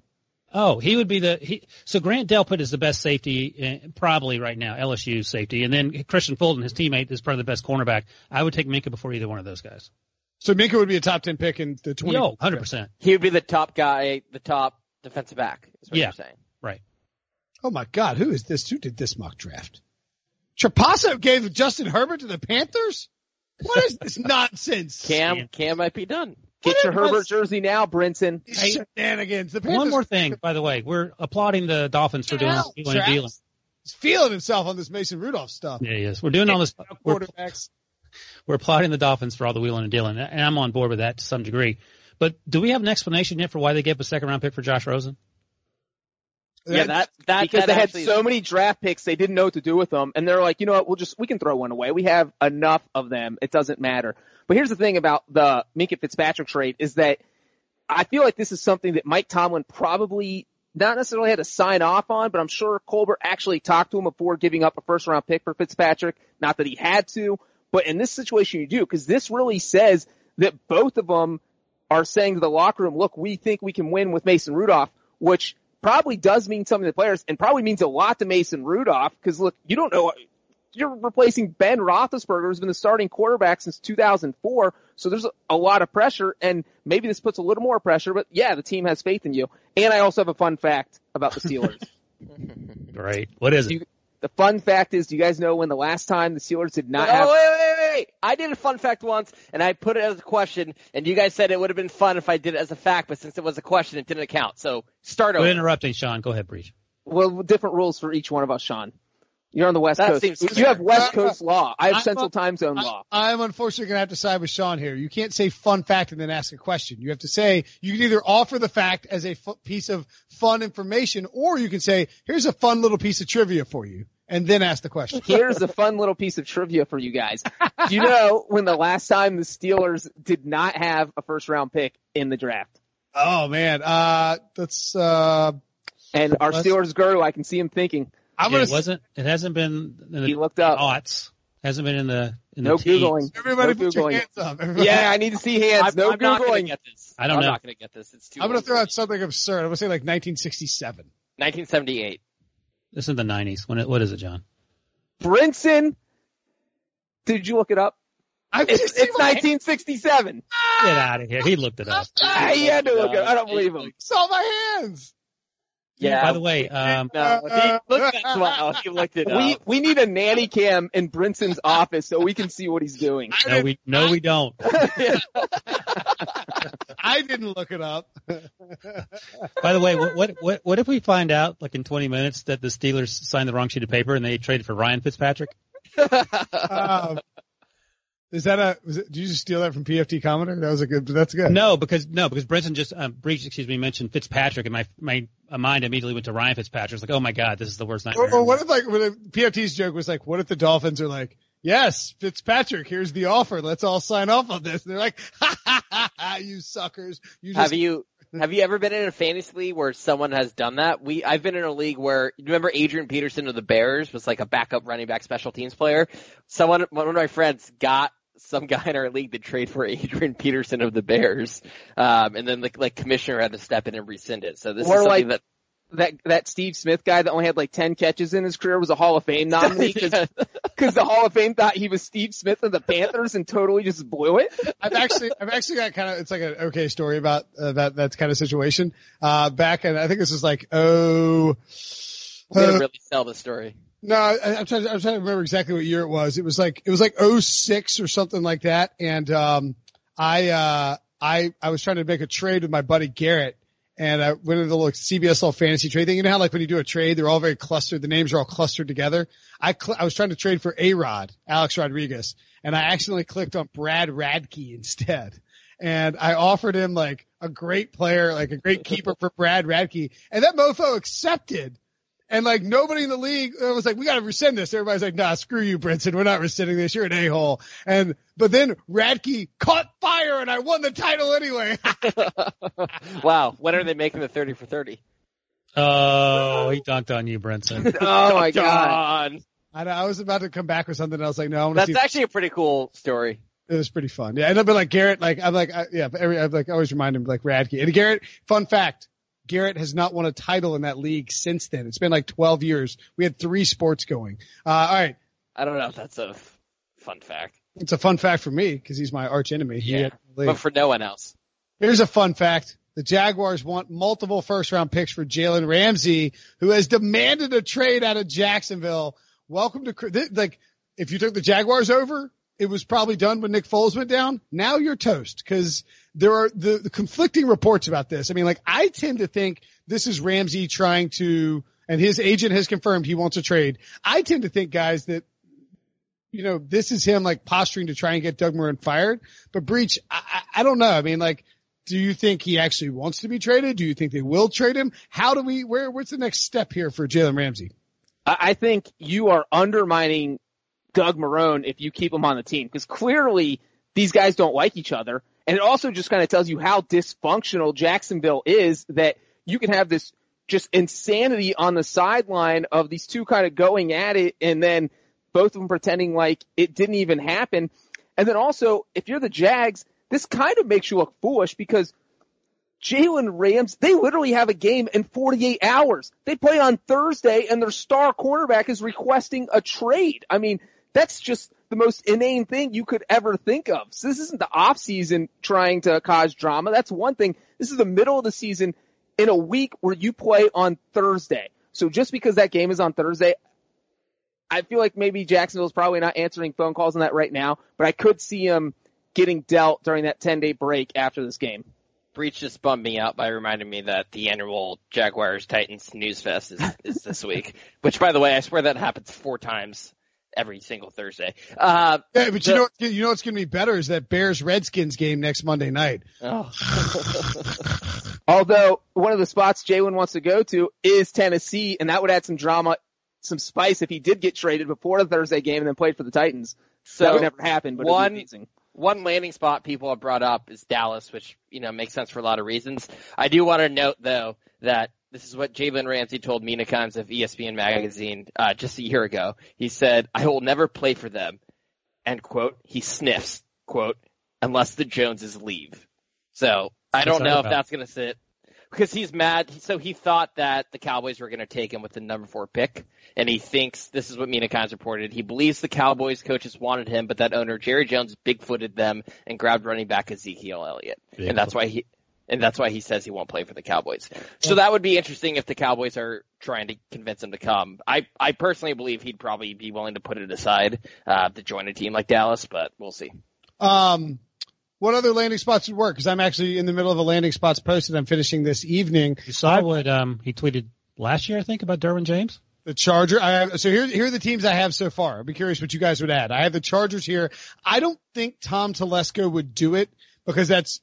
Oh, he would be the he. So Grant Delpit is the best safety, uh, probably right now, LSU safety, and then Kristian Fulton, his teammate, is probably the best cornerback. I would take Minkah before either one of those guys. So Minkah would be a top ten pick in the twenty. Yo, hundred percent. He would be the top guy, the top defensive back. Is what Yeah. you're saying. Right. Oh my God, who is this? Who did this mock draft? Trapasso gave Justin Herbert to the Panthers. What is this nonsense? Cam, Cam might be done. Get your What is- Herbert jersey now, Brinson. These shenanigans. The Panthers One more thing, by the way, we're applauding the Dolphins for doing Hell, wheeling and dealing. He's feeling himself on this Mason Rudolph stuff. Yeah, yes, we're doing all this. We're, Quarterbacks. we're applauding the Dolphins for all the wheeling and dealing, and I'm on board with that to some degree. But do we have an explanation yet for why they gave a second round pick for Josh Rosen? Yeah, that that because that they had so many draft picks, they didn't know what to do with them, and they're like, you know what, we'll just we can throw one away. We have enough of them; it doesn't matter. But here's the thing about the Minkah Fitzpatrick trade is that I feel like this is something that Mike Tomlin probably not necessarily had to sign off on, but I'm sure Colbert actually talked to him before giving up a first round pick for Fitzpatrick. Not that he had to, but in this situation you do, because this really says that both of them are saying to the locker room, look, we think we can win with Mason Rudolph, which probably does mean something to the players and probably means a lot to Mason Rudolph because look, you don't know, you're replacing Ben Roethlisberger who's been the starting quarterback since 2004. So there's a, a lot of pressure and maybe this puts a little more pressure, but yeah, the team has faith in you. And I also have a fun fact about the Steelers. Right. What is it? you, the fun fact is, do you guys know when the last time the Steelers did not oh, have wait, wait, wait, wait. I did a fun fact once, and I put it as a question, and you guys said it would have been fun if I did it as a fact, but since it was a question, it didn't count. So start We're over. interrupting, Sean. Go ahead, Breech. well different rules for each one of us, Sean? You're on the West That Coast. seems You have West Coast law. I have I'm Central a- Time Zone I, law. I'm unfortunately going to have to side with Sean here. You can't say fun fact and then ask a question. You have to say, you can either offer the fact as a f- piece of fun information or you can say, here's a fun little piece of trivia for you and then ask the question. Here's a fun little piece of trivia for you guys. Do you know when the last time the Steelers did not have a first round pick in the draft? Oh man. Uh, that's, uh, And our Let's- Steelers guru, I can see him thinking. I'm Yeah, going it wasn't. It hasn't been in the He looked up. aughts. Hasn't been in the in No the teens. Googling. everybody No put your hands up. Everybody. Yeah, I need to see hands. I'm, no I'm not going to Googling. get this. I don't I'm know. not going to get this. It's too. I'm going to throw out something absurd. I'm going to say like 1967. 1978. This is the '90s. When it, what is it, John? Brinson. Did you look it up? I It's, it's 1967. Get out of here. He looked it up. Ah, he had to look it up. I don't believe him. Saw my hands. Yeah. By the way, um, no, he looked at well. He looked it We up. we need a nanny cam in Brinson's office so we can see what he's doing. no, we no, we don't. I didn't look it up. By the way, what, what what what if we find out, like in 20 minutes, that the Steelers signed the wrong sheet of paper and they traded for Ryan Fitzpatrick? Um, is that a? Was it, did you just steal that from PFT Commenter? That was a good. That's good. No, because no, because Brinson just um, Breech, excuse me, mentioned Fitzpatrick, and my my uh, mind immediately went to Ryan Fitzpatrick. It's like, oh my god, this is the worst nightmare. Or, or what if like when PFT's joke was like, what if the Dolphins are like, yes, Fitzpatrick, here's the offer. Let's all sign off on this. And they're like, ha ha ha ha, you suckers. You just Have you have you ever been in a fantasy league where someone has done that? We I've been in a league where you remember Adrian Peterson of the Bears was like a backup running back special teams player. Someone one of my friends got some guy in our league to trade for Adrian Peterson of the Bears, um, and then the like commissioner had to step in and rescind it. So this Or is something like- that That that Steve Smith guy that only had like ten catches in his career was a Hall of Fame nominee because Yeah. the Hall of Fame thought he was Steve Smith of the Panthers and totally just blew it. I've actually, I've actually got kind of, it's like an okay story about uh, that, that kind of situation. Uh, back and I think this was like, oh, we gotta uh, really sell the story. No, I, I'm trying, trying to remember exactly what year it was. It was like, it was like 06 or something like that. And, um, I, uh, I, I was trying to make a trade with my buddy Garrett and I went into the little CBS little fantasy trade thing. You know how like when you do a trade, they're all very clustered. The names are all clustered together. I, cl- I was trying to trade for A-Rod, Alex Rodriguez, and I accidentally clicked on Brad Radke instead. And I offered him like a great player, like a great keeper for Brad Radke. And that mofo accepted. And like nobody in the league uh, was like, we got to rescind this. Everybody's like, nah, screw you, Brinson. We're not rescinding this. You're an a-hole. And, but then Radke caught fire and I won the title anyway. wow, when are they making the thirty for thirty? Oh, he dunked on you, Brinson. Oh my god. God. I, I was about to come back with something. And I was like, no, I want to That's see. actually a pretty cool story. It was pretty fun. Yeah. And I've been like Garrett, like, I'm like, I, yeah, every, I've like, I always remind him like Radke. And Garrett, fun fact, Garrett has not won a title in that league since then. It's been like 12 years. We had three sports going. Uh, all right. I don't know if that's a fun fact, It's a fun fact for me because he's my arch enemy. Yeah. had the league. but for no one else. Here's a fun fact. The Jaguars want multiple first round picks for Jalen Ramsey, who has demanded a trade out of Jacksonville. Welcome to, like, if you took the Jaguars over, it was probably done when Nick Foles went down. Now you're toast because there are the, the conflicting reports about this. I mean, like, I tend to think this is Ramsey trying to, and his agent has confirmed he wants a trade. I tend to think, guys, that you know, this is him like posturing to try and get Doug Marrone fired. But Breech, I, I, don't know. I mean, like, do you think he actually wants to be traded? Do you think they will trade him? How do we, where, what's the next step here for Jalen Ramsey? I think you are undermining Doug Marrone if you keep him on the team because clearly these guys don't like each other. And it also just kind of tells you how dysfunctional Jacksonville is that you can have this just insanity on the sideline of these two kind of going at it and then both of them pretending like it didn't even happen. And then also, if you're the Jags, this kind of makes you look foolish because Jalen Rams, they literally have a game in 48 hours. They play on Thursday and their star cornerback is requesting a trade. I mean, that's just the most inane thing you could ever think of. So this isn't the off season trying to cause drama. That's one thing. This is the middle of the season in a week where you play on Thursday. So just because that game is on Thursday, I feel like maybe Jacksonville's probably not answering phone calls on that right now, but I could see him getting dealt during that 10 day break after this game. Breech just bummed me out by reminding me that the annual Jaguars Titans News Fest is, is this week. Which, by the way, I swear that happens four times every single Thursday. Uh, Yeah, but you know, you know what's going to be better is that Bears Redskins game next Monday night. oh. Although one of the spots Jalen wants to go to is Tennessee, and that would add some drama, some spice if he did get traded before the Thursday game and then played for the Titans. so that would never happen, but one- it'd be amazing. one landing spot people have brought up is Dallas, which you know makes sense for a lot of reasons. I do want to note though that this is what Jalen Ramsey told Mina Kimes of ESPN magazine uh, just a year ago. He said, "I will never play for them." End quote. He sniffs quote unless the Joneses leave. So I don't know if that's going to sit because he's mad. So he thought that the Cowboys were going to take him with the number four pick, and he thinks this is what Mina Kimes reported. He believes the Cowboys coaches wanted him, but that owner Jerry Jones bigfooted them and grabbed running back Ezekiel Elliott, and that's why he. And that's why he says he won't play for the Cowboys. So that would be interesting if the Cowboys are trying to convince him to come. I, I personally believe he'd probably be willing to put it aside uh, to join a team like Dallas, but we'll see. Um, what other landing spots would work? Because I'm actually in the middle of a landing spots post that I'm finishing this evening. You saw what um, he tweeted last year, I think, about Derwin James. The Charger. I have, so here, here are the teams I have so far. I'd be curious what you guys would add. I have the Chargers here. I don't think Tom Telesco would do it because that's,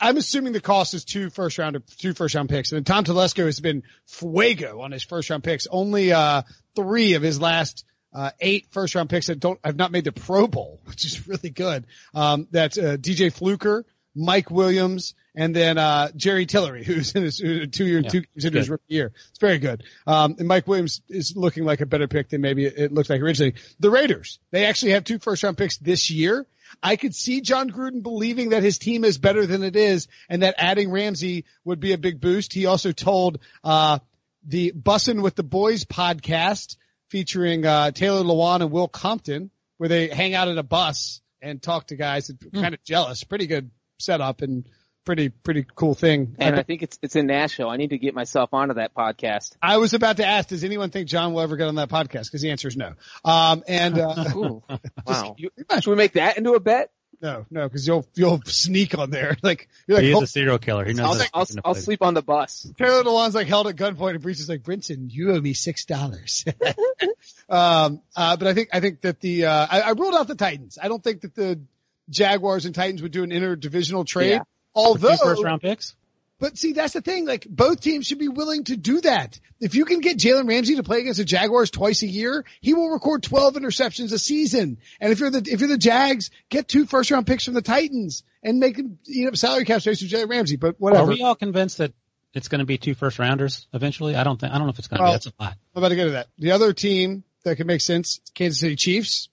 I'm assuming the cost is two first round, two first round picks. And then Tom Telesco has been fuego on his first round picks. Only, uh, three of his last, uh, eight first round picks that don't, have not made the Pro Bowl, which is really good. Um, that's, uh, DJ Fluker, Mike Williams, and then uh, Jerry Tillery, who's in his two year, Yeah, two into his rookie year. It's very good. Um, and Mike Williams is looking like a better pick than maybe it, it looked like originally. The Raiders, they actually have two first round picks this year. I could see Jon Gruden believing that his team is better than it is, and that adding Ramsey would be a big boost. He also told uh, the Bussin' with the Boys podcast featuring uh, Taylor Lewan and Will Compton, where they hang out at a bus and talk to guys. And kind of jealous. Pretty good setup and pretty pretty cool thing. And I think it's it's in Nashville. I need to get myself onto that podcast. I was about to ask, does anyone think John will ever get on that podcast? Because the answer is no. Um, and uh, Ooh, wow. you- Should we make that into a bet? no, no, because you'll you'll sneak on there. Like you're like He oh, is a serial killer. He knows. I'll, how to I'll, sneak in a I'll sleep on the bus. Taylor Lewan's like held at gunpoint, and Breech is like, Brinson, you owe me six dollars. um, uh, but I think I think that the uh, I, I ruled out the Titans. I don't think that the Jaguars and Titans would do an interdivisional trade. Yeah. Although, first round picks. but see, that's the thing. Like both teams should be willing to do that. If you can get Jalen Ramsey to play against the Jaguars twice a year, he will record 12 interceptions a season. And if you're the, if you're the Jags, get two first round picks from the Titans and make them, you know, salary cap space for Jalen Ramsey. But whatever. Are we all convinced that it's going to be two first rounders eventually? I don't think. I don't know if it's going to Well- be. That's a lot. I'm about to get to that. The other team that could make sense, Kansas City Chiefs.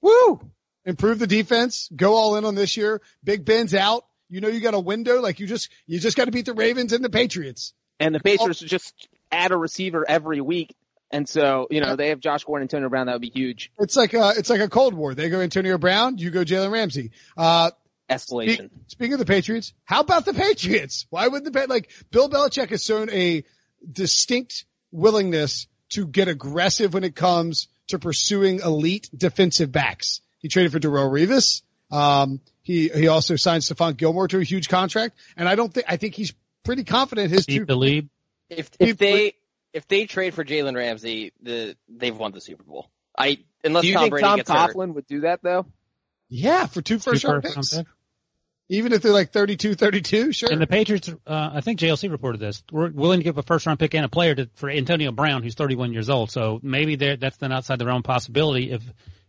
Woo! Improve the defense. Go all in on this year. Big Ben's out. You know you got a window. Like you just you just got to beat the Ravens and the Patriots. And the Patriots just add a receiver every week. And so, you know, they have Josh Gordon, Antonio Brown. That would be huge It's like a it's like a Cold War. They go Antonio Brown. You go Jalen Ramsey. Uh, escalation. Speak, speaking of the Patriots, how about the Patriots? Why would the like Bill Belichick has shown a distinct willingness to get aggressive when it comes to pursuing elite defensive backs. He traded for Darrelle Revis. Um, he he also signed Stephon Gilmore to a huge contract, and I don't think I think he's pretty confident his two. Steve Talib. If He if they if they trade for Jalen Ramsey, the they've won the Super Bowl. I unless Do you Tom think Brady Tom gets hurt. Coughlin would do that though? Yeah, for two two first round first round picks, picks. even if they're like 32, 32, sure. And the Patriots, uh, I think JLC reported this. We're willing to give a first round pick and a player to, for Antonio Brown, who's 31 years old. So maybe there, that's not outside the realm possibility if,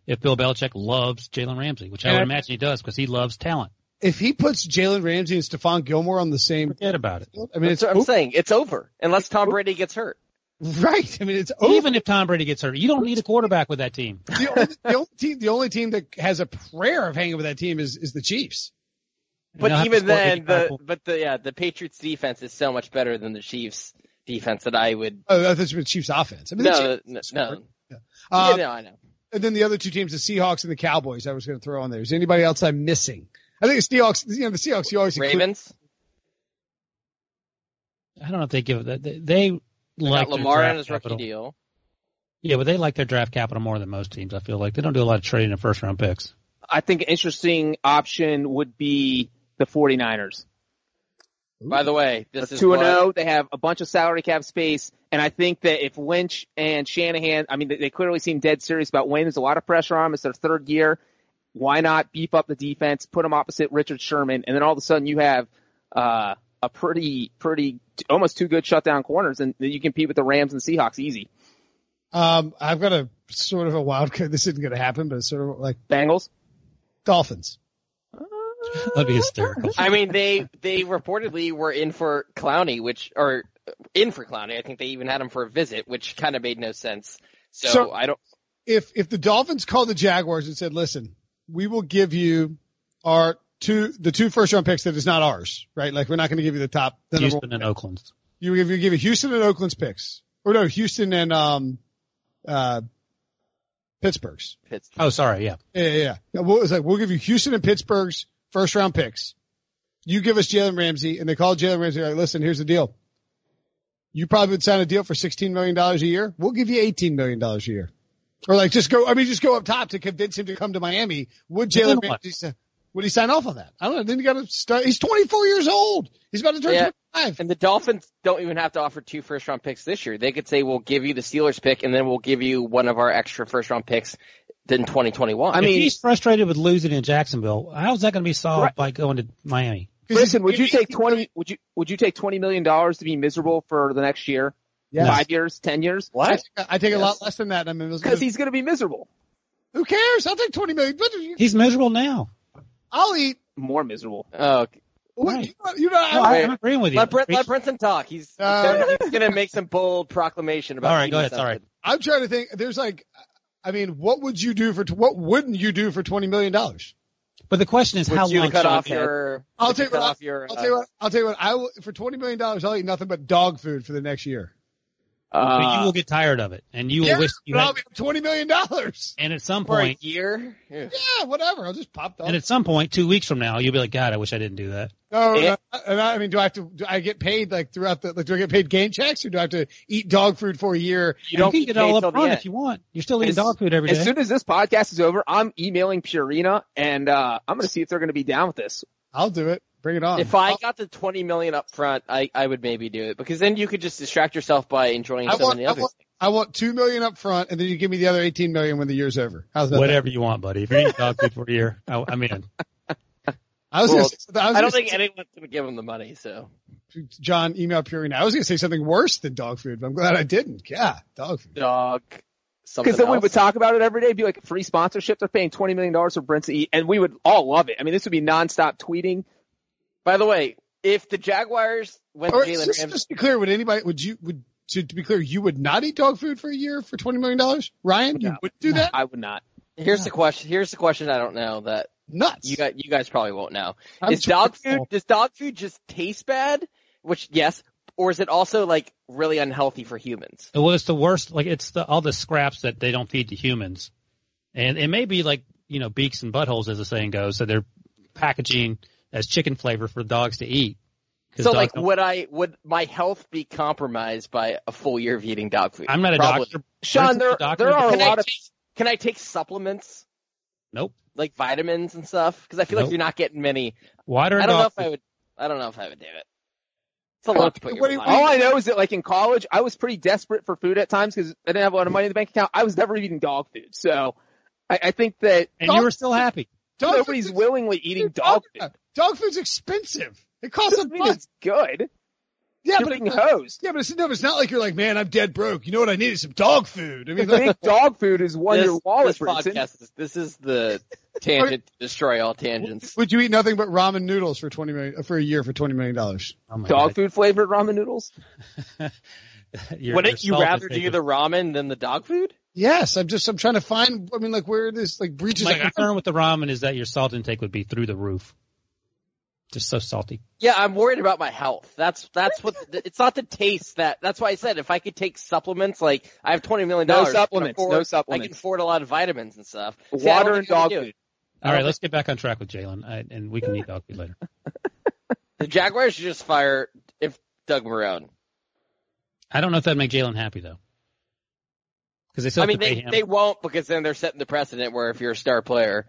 if Bill Belichick loves Jalen Ramsey, which I would imagine he does because he loves talent. if he puts Jalen Ramsey and Stephon Gilmore on the same, Forget about it. I mean, it's I'm over, saying. It's over unless Tom Brady gets hurt. right. I mean, it's over. Even if Tom Brady gets hurt, you don't need a quarterback with that team. the, only, the only team, the only team that has a prayer of hanging with that team is, is the Chiefs. And But have to even then, the points. but the yeah the Patriots defense is so much better than the Chiefs defense that I would. Oh, that's the Chiefs offense. I mean, the No, Chiefs- no, no. Uh, yeah, no, I know. And then the other two teams, the Seahawks and the Cowboys, I was going to throw on there. Is there anybody else I'm missing? I think the Seahawks, you know, the Seahawks, you always include- Ravens. I don't know if they give that. They, they They like got Lamar draft on his rookie deal. Yeah, but they like their draft capital more than most teams. I feel like they don't do a lot of trading in first round picks. I think an interesting option would be the 49ers. By the way, this is two and what- zero. They have a bunch of salary cap space, and I think that if Lynch and Shanahan, I mean, they, they clearly seem dead serious about winning. There's a lot of pressure on them. It's their third year. Why not beef up the defense, put them opposite Richard Sherman, and then all of a sudden you have uh, a pretty, pretty, almost two good shutdown corners, and you compete with the Rams and Seahawks easy. Um, I've got a sort of a wild card. This isn't going to happen, but it's sort of like Bengals. Dolphins. That'd be hysterical. I mean, they they reportedly were in for Clowney, which or in for Clowney. I think they even had him for a visit, which kind of made no sense. So, So- I don't. If, if the Dolphins called the Jaguars and said, listen, we will give you our two, the two first round picks that is not ours, right? Like we're not going to give you the top, the number Houston and Oakland. You give you give you Houston and Oakland's picks, or no, Houston and um, uh, Pittsburgh's. Pittsburgh. Oh, sorry. Yeah. Yeah, yeah, yeah. yeah. We'll, it's like we'll give you Houston and Pittsburgh's first round picks. You give us Jalen Ramsey, and they call Jalen Ramsey. Like, listen, here's the deal. You probably would sign a deal for sixteen million dollars a year. We'll give you eighteen million dollars a year, or like just go. I mean, just go up top to convince him to come to Miami. Would Jalen? Ramsey? Would he sign off on that? I don't know. Then you got to start. He's 24 years old. He's about to turn Yeah. 25. And the Dolphins don't even have to offer two first round picks this year. They could say we'll give you the Steelers pick, and then we'll give you one of our extra first round picks in 2021. I if mean- he's frustrated with losing in Jacksonville, how's that going to be solved Right. by going to Miami? Listen, would you take twenty? Would you would you take twenty million dollars to be miserable for the next year, Yes. five years, ten years? I take, I take a lot less than that. I mean, Because he's going to be miserable, who cares? I'll take 20 million. What do you- He's miserable now. I'll eat. more miserable. oh, What, Right. you know, you know, I- No, I, Wait, I'm agreeing with you. Let, Brent, let Brinson talk. He's, Uh, he's gonna make some bold proclamation about. All right, go ahead, sorry. something. I'm trying to think. There's like, I mean, what would you do for? What wouldn't you do for twenty million dollars? But the question is Would how you long cut off your? I'll would you tell you what, off your. I'll uh, tell you what. I'll tell you what. I will for twenty million dollars. I'll eat nothing but dog food for the next year. but Uh, you will get tired of it, and you will yeah, wish you but had. I'll be twenty million dollars. And at some for a point, year. Yeah. Yeah, whatever. I'll just pop dog. and at some point, two weeks from now, you'll be like, God, I wish I didn't do that. No, Yeah. no, I, I mean, do I have to? Do I get paid like throughout the? Like, do I get paid game checks, or do I have to eat dog food for a year? You You, don't can get get it all up front if you want. You're still eating As- dog food every day. as soon as this podcast is over, I'm emailing Purina and uh, I'm going to see if they're going to be down with this. I'll do it. Bring it on. If I got the twenty million up front, I, I would maybe do it because then you could just distract yourself by enjoying I some want, of the I other want, things. I want two million up front, and then you give me the other eighteen million when the year's over. How's that? Whatever you want, buddy. If you're eating dog food for a year, I, I'm in. I was Well, gonna I, was I don't think say, anyone's gonna give him the money. So John email Purina. I was gonna say something worse than dog food, but I'm glad I didn't. Yeah, dog food. dog. Something Because then we would talk about it every day, be like free sponsorship. They're paying twenty million dollars for Brent to eat, and we would all love it. I mean, this would be nonstop tweeting. By the way, if the Jaguars went Or to Jalen just, Ramsey, just to be clear, would anybody? Would you? Would to, to be clear, you would not eat dog food for a year for twenty million dollars, Ryan? You No. would do that? I would not. here's the question. Here's the question. I don't know that Nuts. you guys you guys probably won't know. I'm is dog sure- food does dog food just taste bad? Which yes, or is it also like really unhealthy for humans? Well, it's the worst. Like it's the all the scraps that they don't feed to humans, and it may be like you know beaks and buttholes, as the saying goes. So they're packaging as chicken flavor for dogs to eat. 'Cause So like, don't- would I would my health be compromised by a full year of eating dog food? I'm not a Probably. doctor. Sean, Brent's a there doctor, there are a Can I, lot of take, can I take supplements Nope. like vitamins and stuff? Because I feel like you're not getting many. Water and I don't know dog if I would. I don't know if I would do it. It's a lot to put What your do you- All I know is that like in college, I was pretty desperate for food at times because I didn't have a lot of money in the bank account. I was never eating dog food, so I, I think that and you were still happy. dog nobody's willingly eating Dude, dog food. Dog food's expensive. It costs a Doesn't mean bunch. it's good. Yeah, You're but being it, hosed. yeah, but it's, no, it's not like you're like, man, I'm dead broke. You know what I need is some dog food. I mean, like, dog food is one this, your wallet, this podcast is this is the tangent to destroy all tangents. would you eat nothing but ramen noodles for twenty million for a year for twenty million dollars? Oh Dog God. food flavored ramen noodles. Your- Wouldn't your you rather do the ramen than the dog food? Yes, I'm just I'm trying to find. I mean, like where this like breaches. My Like, concern with the ramen is that your salt intake would be through the roof. Just so salty. Yeah, I'm worried about my health. That's that's what it's not the taste that. That's why I said if I could take supplements, like I have twenty million dollars. No dollars, supplements. afford, No supplements. I can afford a lot of vitamins and stuff. See, Water and think I would dog food. it. All I right, don't let's get back on track with Jalen, and we can eat dog food later. The Jaguars should just fire if Doug Marrone. I don't know if that'd make Jalen happy though, because they still I mean, to pay they him. they won't because then they're setting the precedent where if you're a star player,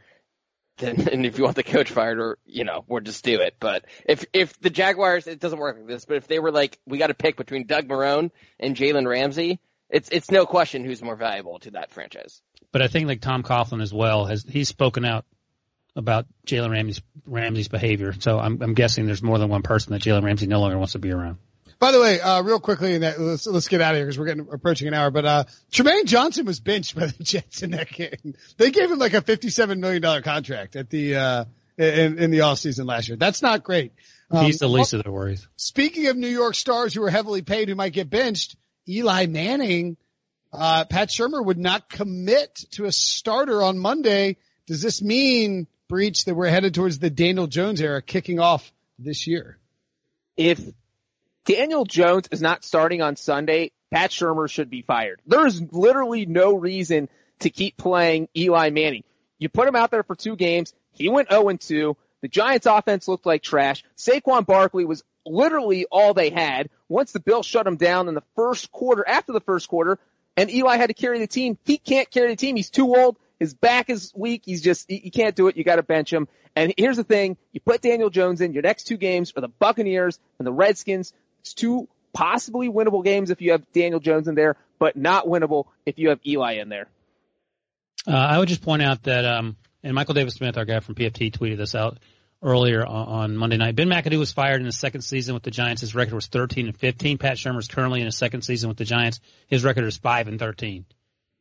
then and if you want the coach fired or you know, or just do it. But if if the Jaguars, it doesn't work like this. But if they were like, we got to pick between Doug Marrone and Jalen Ramsey, it's it's no question who's more valuable to that franchise. But I think like Tom Coughlin as well has he's spoken out about Jalen Ramsey's Ramsey's behavior. So I'm I'm guessing there's more than one person that Jalen Ramsey no longer wants to be around. By the way, uh, real quickly, and that, let's let's get out of here because we're getting approaching an hour. But uh, Trumaine Johnson was benched by the Jets in that game. They gave him like a fifty-seven million dollar contract at the uh, in in the off season last year. That's not great. Um, He's the least of their worries. Speaking of New York stars who are heavily paid who might get benched, Eli Manning, uh, Pat Shurmur would not commit to a starter on Monday. Does this mean, Breech, that we're headed towards the Daniel Jones era kicking off this year? If Daniel Jones is not starting on Sunday, Pat Shurmur should be fired. There is literally no reason to keep playing Eli Manning. You put him out there for two games. He went 0-2. The Giants offense looked like trash. Saquon Barkley was literally all they had. Once the Bills shut him down in the first quarter, after the first quarter, and Eli had to carry the team, he can't carry the team. He's too old. His back is weak. He's just, he, he can't do it. You got to bench him. And here's the thing. You put Daniel Jones in, your next two games are the Buccaneers and the Redskins. It's two possibly winnable games if you have Daniel Jones in there, but not winnable if you have Eli in there. Uh, I would just point out that, um, and Michael David Smith, our guy from PFT, tweeted this out earlier on, on Monday night. Ben McAdoo was fired in his second season with the Giants. His record was 13 and 15. Pat Shurmur is currently in his second season with the Giants. His record is 5 and 13.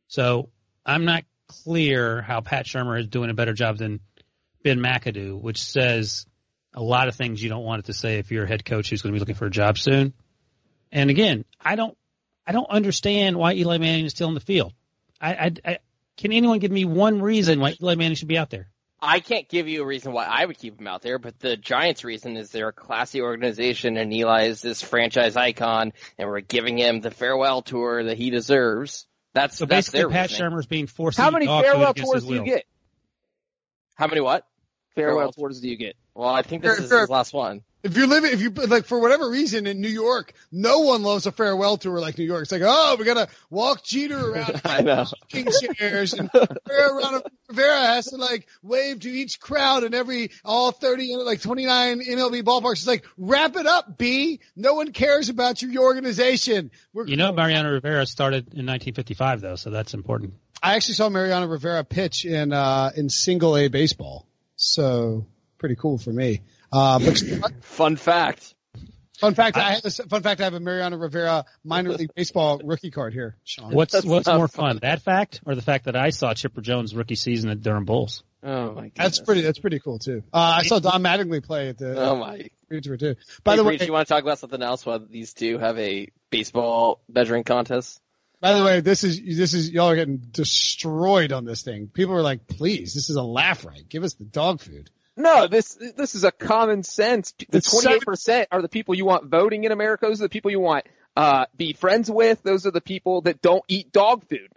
So I'm not clear how Pat Shurmur is doing a better job than Ben McAdoo, which says a lot of things you don't want it to say if you're a head coach who's going to be looking for a job soon. And again, I don't, I don't understand why Eli Manning is still in the field. I, I, I can anyone give me one reason why Eli Manning should be out there? I can't give you a reason why I would keep him out there, but the Giants' reason is they're a classy organization and Eli is this franchise icon and we're giving him the farewell tour that he deserves. That's So that's basically, their Pat reasoning. Shurmur's being forced How many eat dog food farewell tours his do you will. get? How many what? Farewell Farewell tours do you get? Well, I think this Fair- is fair. his last one. If you're living, if you like for whatever reason in New York, no one loves a farewell tour like New York. It's like, oh, we gotta walk Jeter around I know. king chairs, and Rivera, Rivera has to like wave to each crowd and every all 30, like 29 MLB ballparks. It's like, wrap it up, B. No one cares about your, your organization. We're, You know, Mariano Rivera started in 1955 though, so that's important. I actually saw Mariano Rivera pitch in uh in single A baseball, so pretty cool for me. Uh, but Fun fact. fun fact, I have a fun fact. I have a Mariano Rivera minor league baseball rookie card here, Sean. What's what's more fun. fun, that fact or the fact that I saw Chipper Jones rookie season at Durham Bulls? Oh my god. That's pretty. That's pretty cool too. Uh, I saw Don Mattingly play at the Oh my. tour too. By Hey, the way, Breech, you want to talk about something else while these two have a baseball measuring contest? by the way, this is this is y'all are getting destroyed on this thing. People are like, please, this is a laugh right. Give us the dog food. No, this this is a common sense. The twenty eight percent are the people you want voting in America. Those are the people you want uh be friends with. Those are the people that don't eat dog food.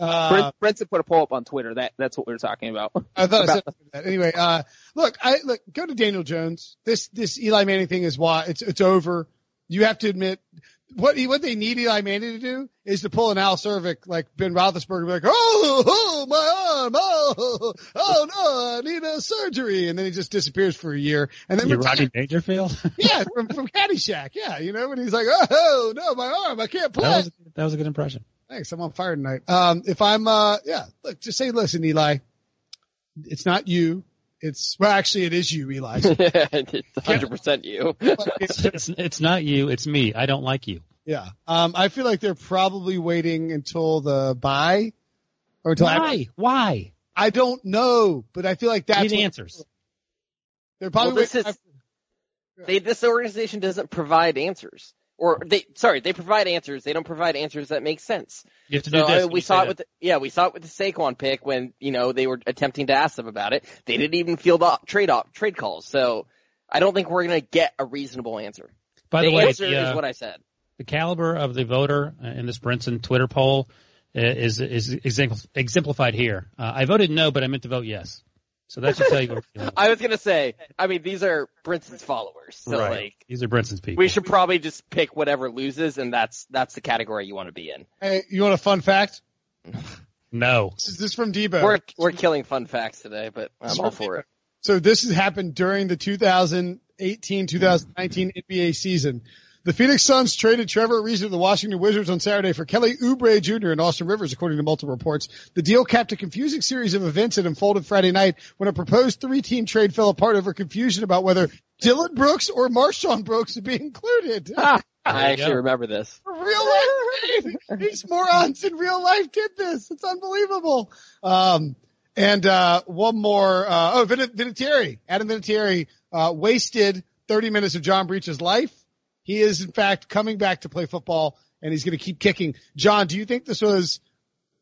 Uh, Brent, put a poll up on Twitter. That that's what we were talking about. I thought I said that. Anyway, uh, look, I look, go to Daniel Jones. This, this Eli Manning thing is why it's, it's over. You have to admit what he, what they need Eli Manning to do is to pull an Al Czervik like Ben Roethlisberger, be like, oh, oh, my arm, oh, oh no, I need a surgery, and then he just disappears for a year, and then You're retires. Rodney Dangerfield. yeah, from from Caddyshack, yeah, you know, and he's like, oh no, my arm, I can't play. that was that was a good impression. Thanks. I'm on fire tonight. Um, if I'm, uh, yeah, look, just say, listen, Eli, it's not you. It's, well, actually it is you, Eli. it's 100% you. It's, it's it's not you, it's me. I don't like you. yeah. Um, I feel like they're probably waiting until the bye or until after- Why? Why? I don't know, but I feel like I that's need answers. They're probably Well, this waiting. is- They, this organization doesn't provide answers. Or they, sorry, they provide answers. They don't provide answers that make sense. You have to So do this. when we saw it that. with the, yeah, we saw it with the Saquon pick when you know they were attempting to ask them about it. They didn't even field off, trade off trade calls. So I don't think we're gonna get a reasonable answer. By the, the way, answer the, uh, is what I said. the caliber of the voter uh, in this Brinson Twitter poll uh, is is exemplified here. Uh, I voted no, but I meant to vote yes. So that should tell you. What. I was gonna say, I mean, these are Brinson's followers, so right. like These are Brinson's people. we should probably just pick whatever loses, and that's that's the category you want to be in. Hey, you want a fun fact? no. This is, this from Debo. We're we're killing fun facts today, but I'm all for it. So this has happened during the 2018-2019 NBA season. The Phoenix Suns traded Trevor Ariza to the Washington Wizards on Saturday for Kelly Oubre Jr. and Austin Rivers, according to multiple reports. The deal capped a confusing series of events that unfolded Friday night when a proposed three-team trade fell apart over confusion about whether Dillon Brooks or MarShon Brooks would be included. I actually go. remember this. real life. These morons in real life did this. It's unbelievable. Um, and, uh, one more, uh, oh, Vin- Vinatieri, Adam Vinatieri, uh, wasted 30 minutes of John Breech's life. He is in fact coming back to play football and he's going to keep kicking. John, do you think this was,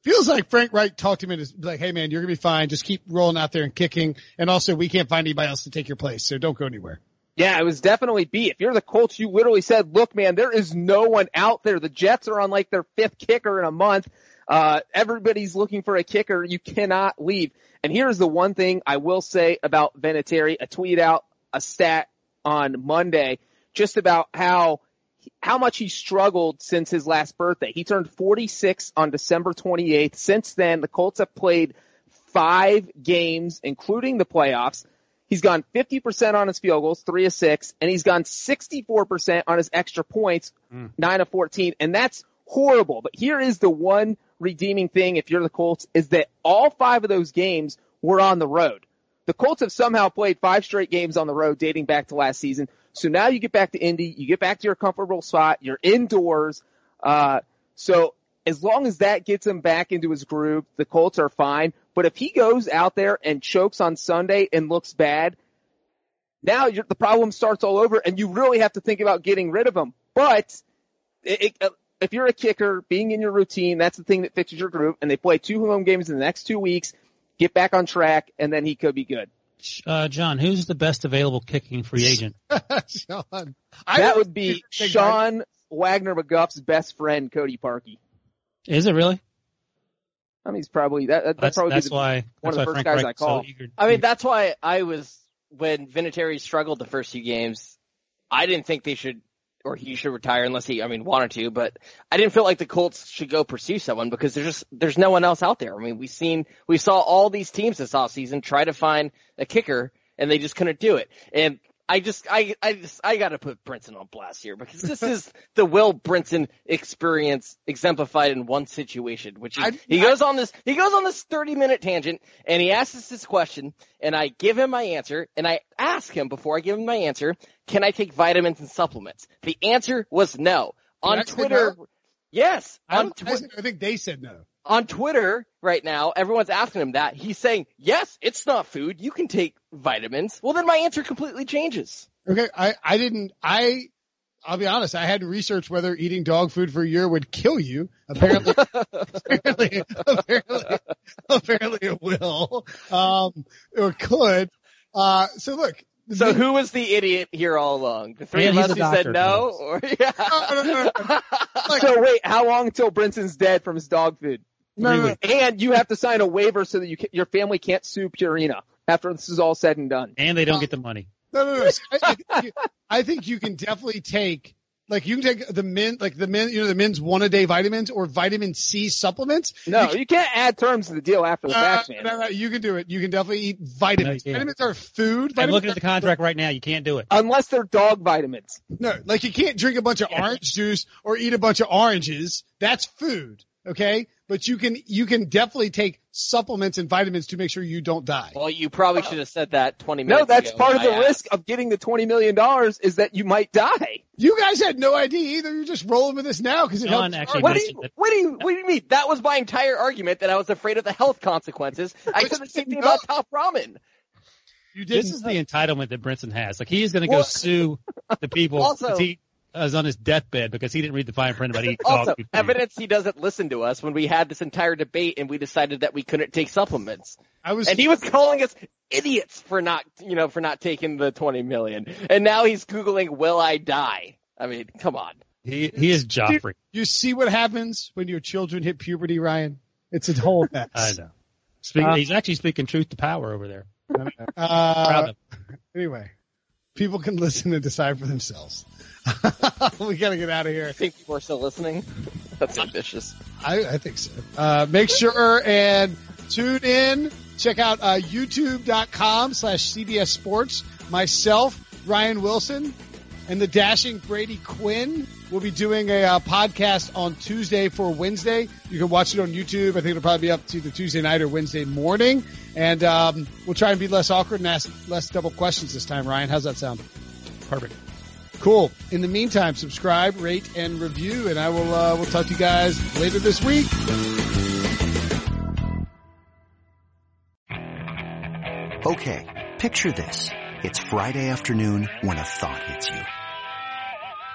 feels like Frank Reich talked to him and is like, Hey man, you're going to be fine. Just keep rolling out there and kicking. And also we can't find anybody else to take your place. So don't go anywhere. Yeah, it was definitely B. If you're the Colts, you literally said, look, man, there is no one out there. The Jets are on like their fifth kicker in a month. Uh, everybody's looking for a kicker. You cannot leave. And here's the one thing I will say about Vinatieri. I tweeted out a stat on Monday just about how how much he struggled since his last birthday. He turned 46 on December 28th. Since then, the Colts have played five games, including the playoffs. He's gone 50% on his field goals, three of six, and he's gone 64% on his extra points, hmm. nine of 14, and that's horrible. But here is the one redeeming thing if you're the Colts is that all five of those games were on the road. The Colts have somehow played five straight games on the road dating back to last season. So now you get back to Indy, you get back to your comfortable spot, you're indoors. Uh, so as long as that gets him back into his groove, the Colts are fine. But if he goes out there and chokes on Sunday and looks bad, now the problem starts all over and you really have to think about getting rid of him. But it, it, if you're a kicker, being in your routine, that's the thing that fixes your group and they play two home games in the next two weeks, get back on track and then he could be good. Uh, John, who's the best available kicking free agent? Sean, that would be Sean Wagner-McGough's best friend, Cody Parkey. Is it really? I mean, he's probably that. That's, That's, probably that's the, why. one that's of the why first Frank guys Reich I is so I mean, that's why I was when Vinatieri struggled the first few games. I didn't think they should or he should retire unless he, I mean, wanted to. But I didn't feel like the Colts should go pursue someone because there's just there's no one else out there. I mean, we've seen we saw all these teams this offseason try to find a kicker and they just couldn't do it. And I just, I, I just, I gotta put Brinson on blast here because this is the Will Brinson experience exemplified in one situation, which is, I- he goes on this, he goes on this 30 minute tangent and he asks us this question and I give him my answer and I ask him before I give him my answer, can I take vitamins and supplements? The answer was no. On Twitter, no? yes, I, on I, I think they said no. On Twitter right now, everyone's asking him that. He's saying, yes, it's not food. You can take vitamins. Well, then my answer completely changes. Okay, I, I didn't, I, I'll be honest, I hadn't researched whether eating dog food for a year would kill you. Apparently, apparently, apparently, apparently it will, um, or could. Uh, so look. So who was the idiot here all along? The three Yeah, of he's us the who said no, Chris. or yeah. No, no, no, no. Like- So wait, how long until Brinson's dead from his dog food? No, no, no. And you have to sign a waiver so that you can, your family can't sue Purina after this is all said and done. and they don't get the money. No, no, no. I, I, think you, I think you can definitely take, like, you can take the men, like the men, you know, the men's one a day vitamins or vitamin C supplements. No, you can't add terms to the deal after the Uh, fact, man. no, no, you can do it. You can definitely eat vitamins. No, vitamins are food. I'm looking at the contract right now. You can't do it. Unless they're dog vitamins. No, like you can't drink a bunch of orange juice or eat a bunch of oranges. That's food. Okay. But you can, you can definitely take supplements and vitamins to make sure you don't die. Well, you probably should have said that 20 minutes No, that's ago part of when the I risk of getting the $20 million is that you might die. You guys had no idea either. You're just rolling with this now because it John helps. actually What do you, what do you, what do you mean? That was my entire argument that I was afraid of the health consequences. I said the same thing about top ramen. You didn't. This is the entitlement that Brinson has. Like he is going to go Well- sue the people Also- 'cause he is on his deathbed because he didn't read the fine print about eating dog Also, food. evidence he doesn't listen to us when we had this entire debate and we decided that we couldn't take supplements. I was. And he was calling us idiots for not, you know, for not taking the 20 million. And now he's Googling, will I die? I mean, come on. He he is Joffrey. you see what happens when your children hit puberty, Ryan? It's a whole mess. I know. Speak, Uh, he's actually speaking truth to power over there. Proud Uh, of anyway, people can listen and decide for themselves. we gotta get out of here. I think people are still listening. That's ambitious. I, I think so. Uh, make sure and tune in. Check out uh, youtube.com slash CBS Sports. Myself, Ryan Wilson, and the dashing Brady Quinn will be doing a uh, podcast on Tuesday for Wednesday. You can watch it on YouTube. I think it'll probably be up to either Tuesday night or Wednesday morning. And um, we'll try and be less awkward and ask less double questions this time, Ryan. How's that sound? Perfect. Cool. In the meantime, subscribe, rate, and review, and I will uh, we'll talk to you guys later this week. Okay, picture this. It's Friday afternoon when a thought hits you.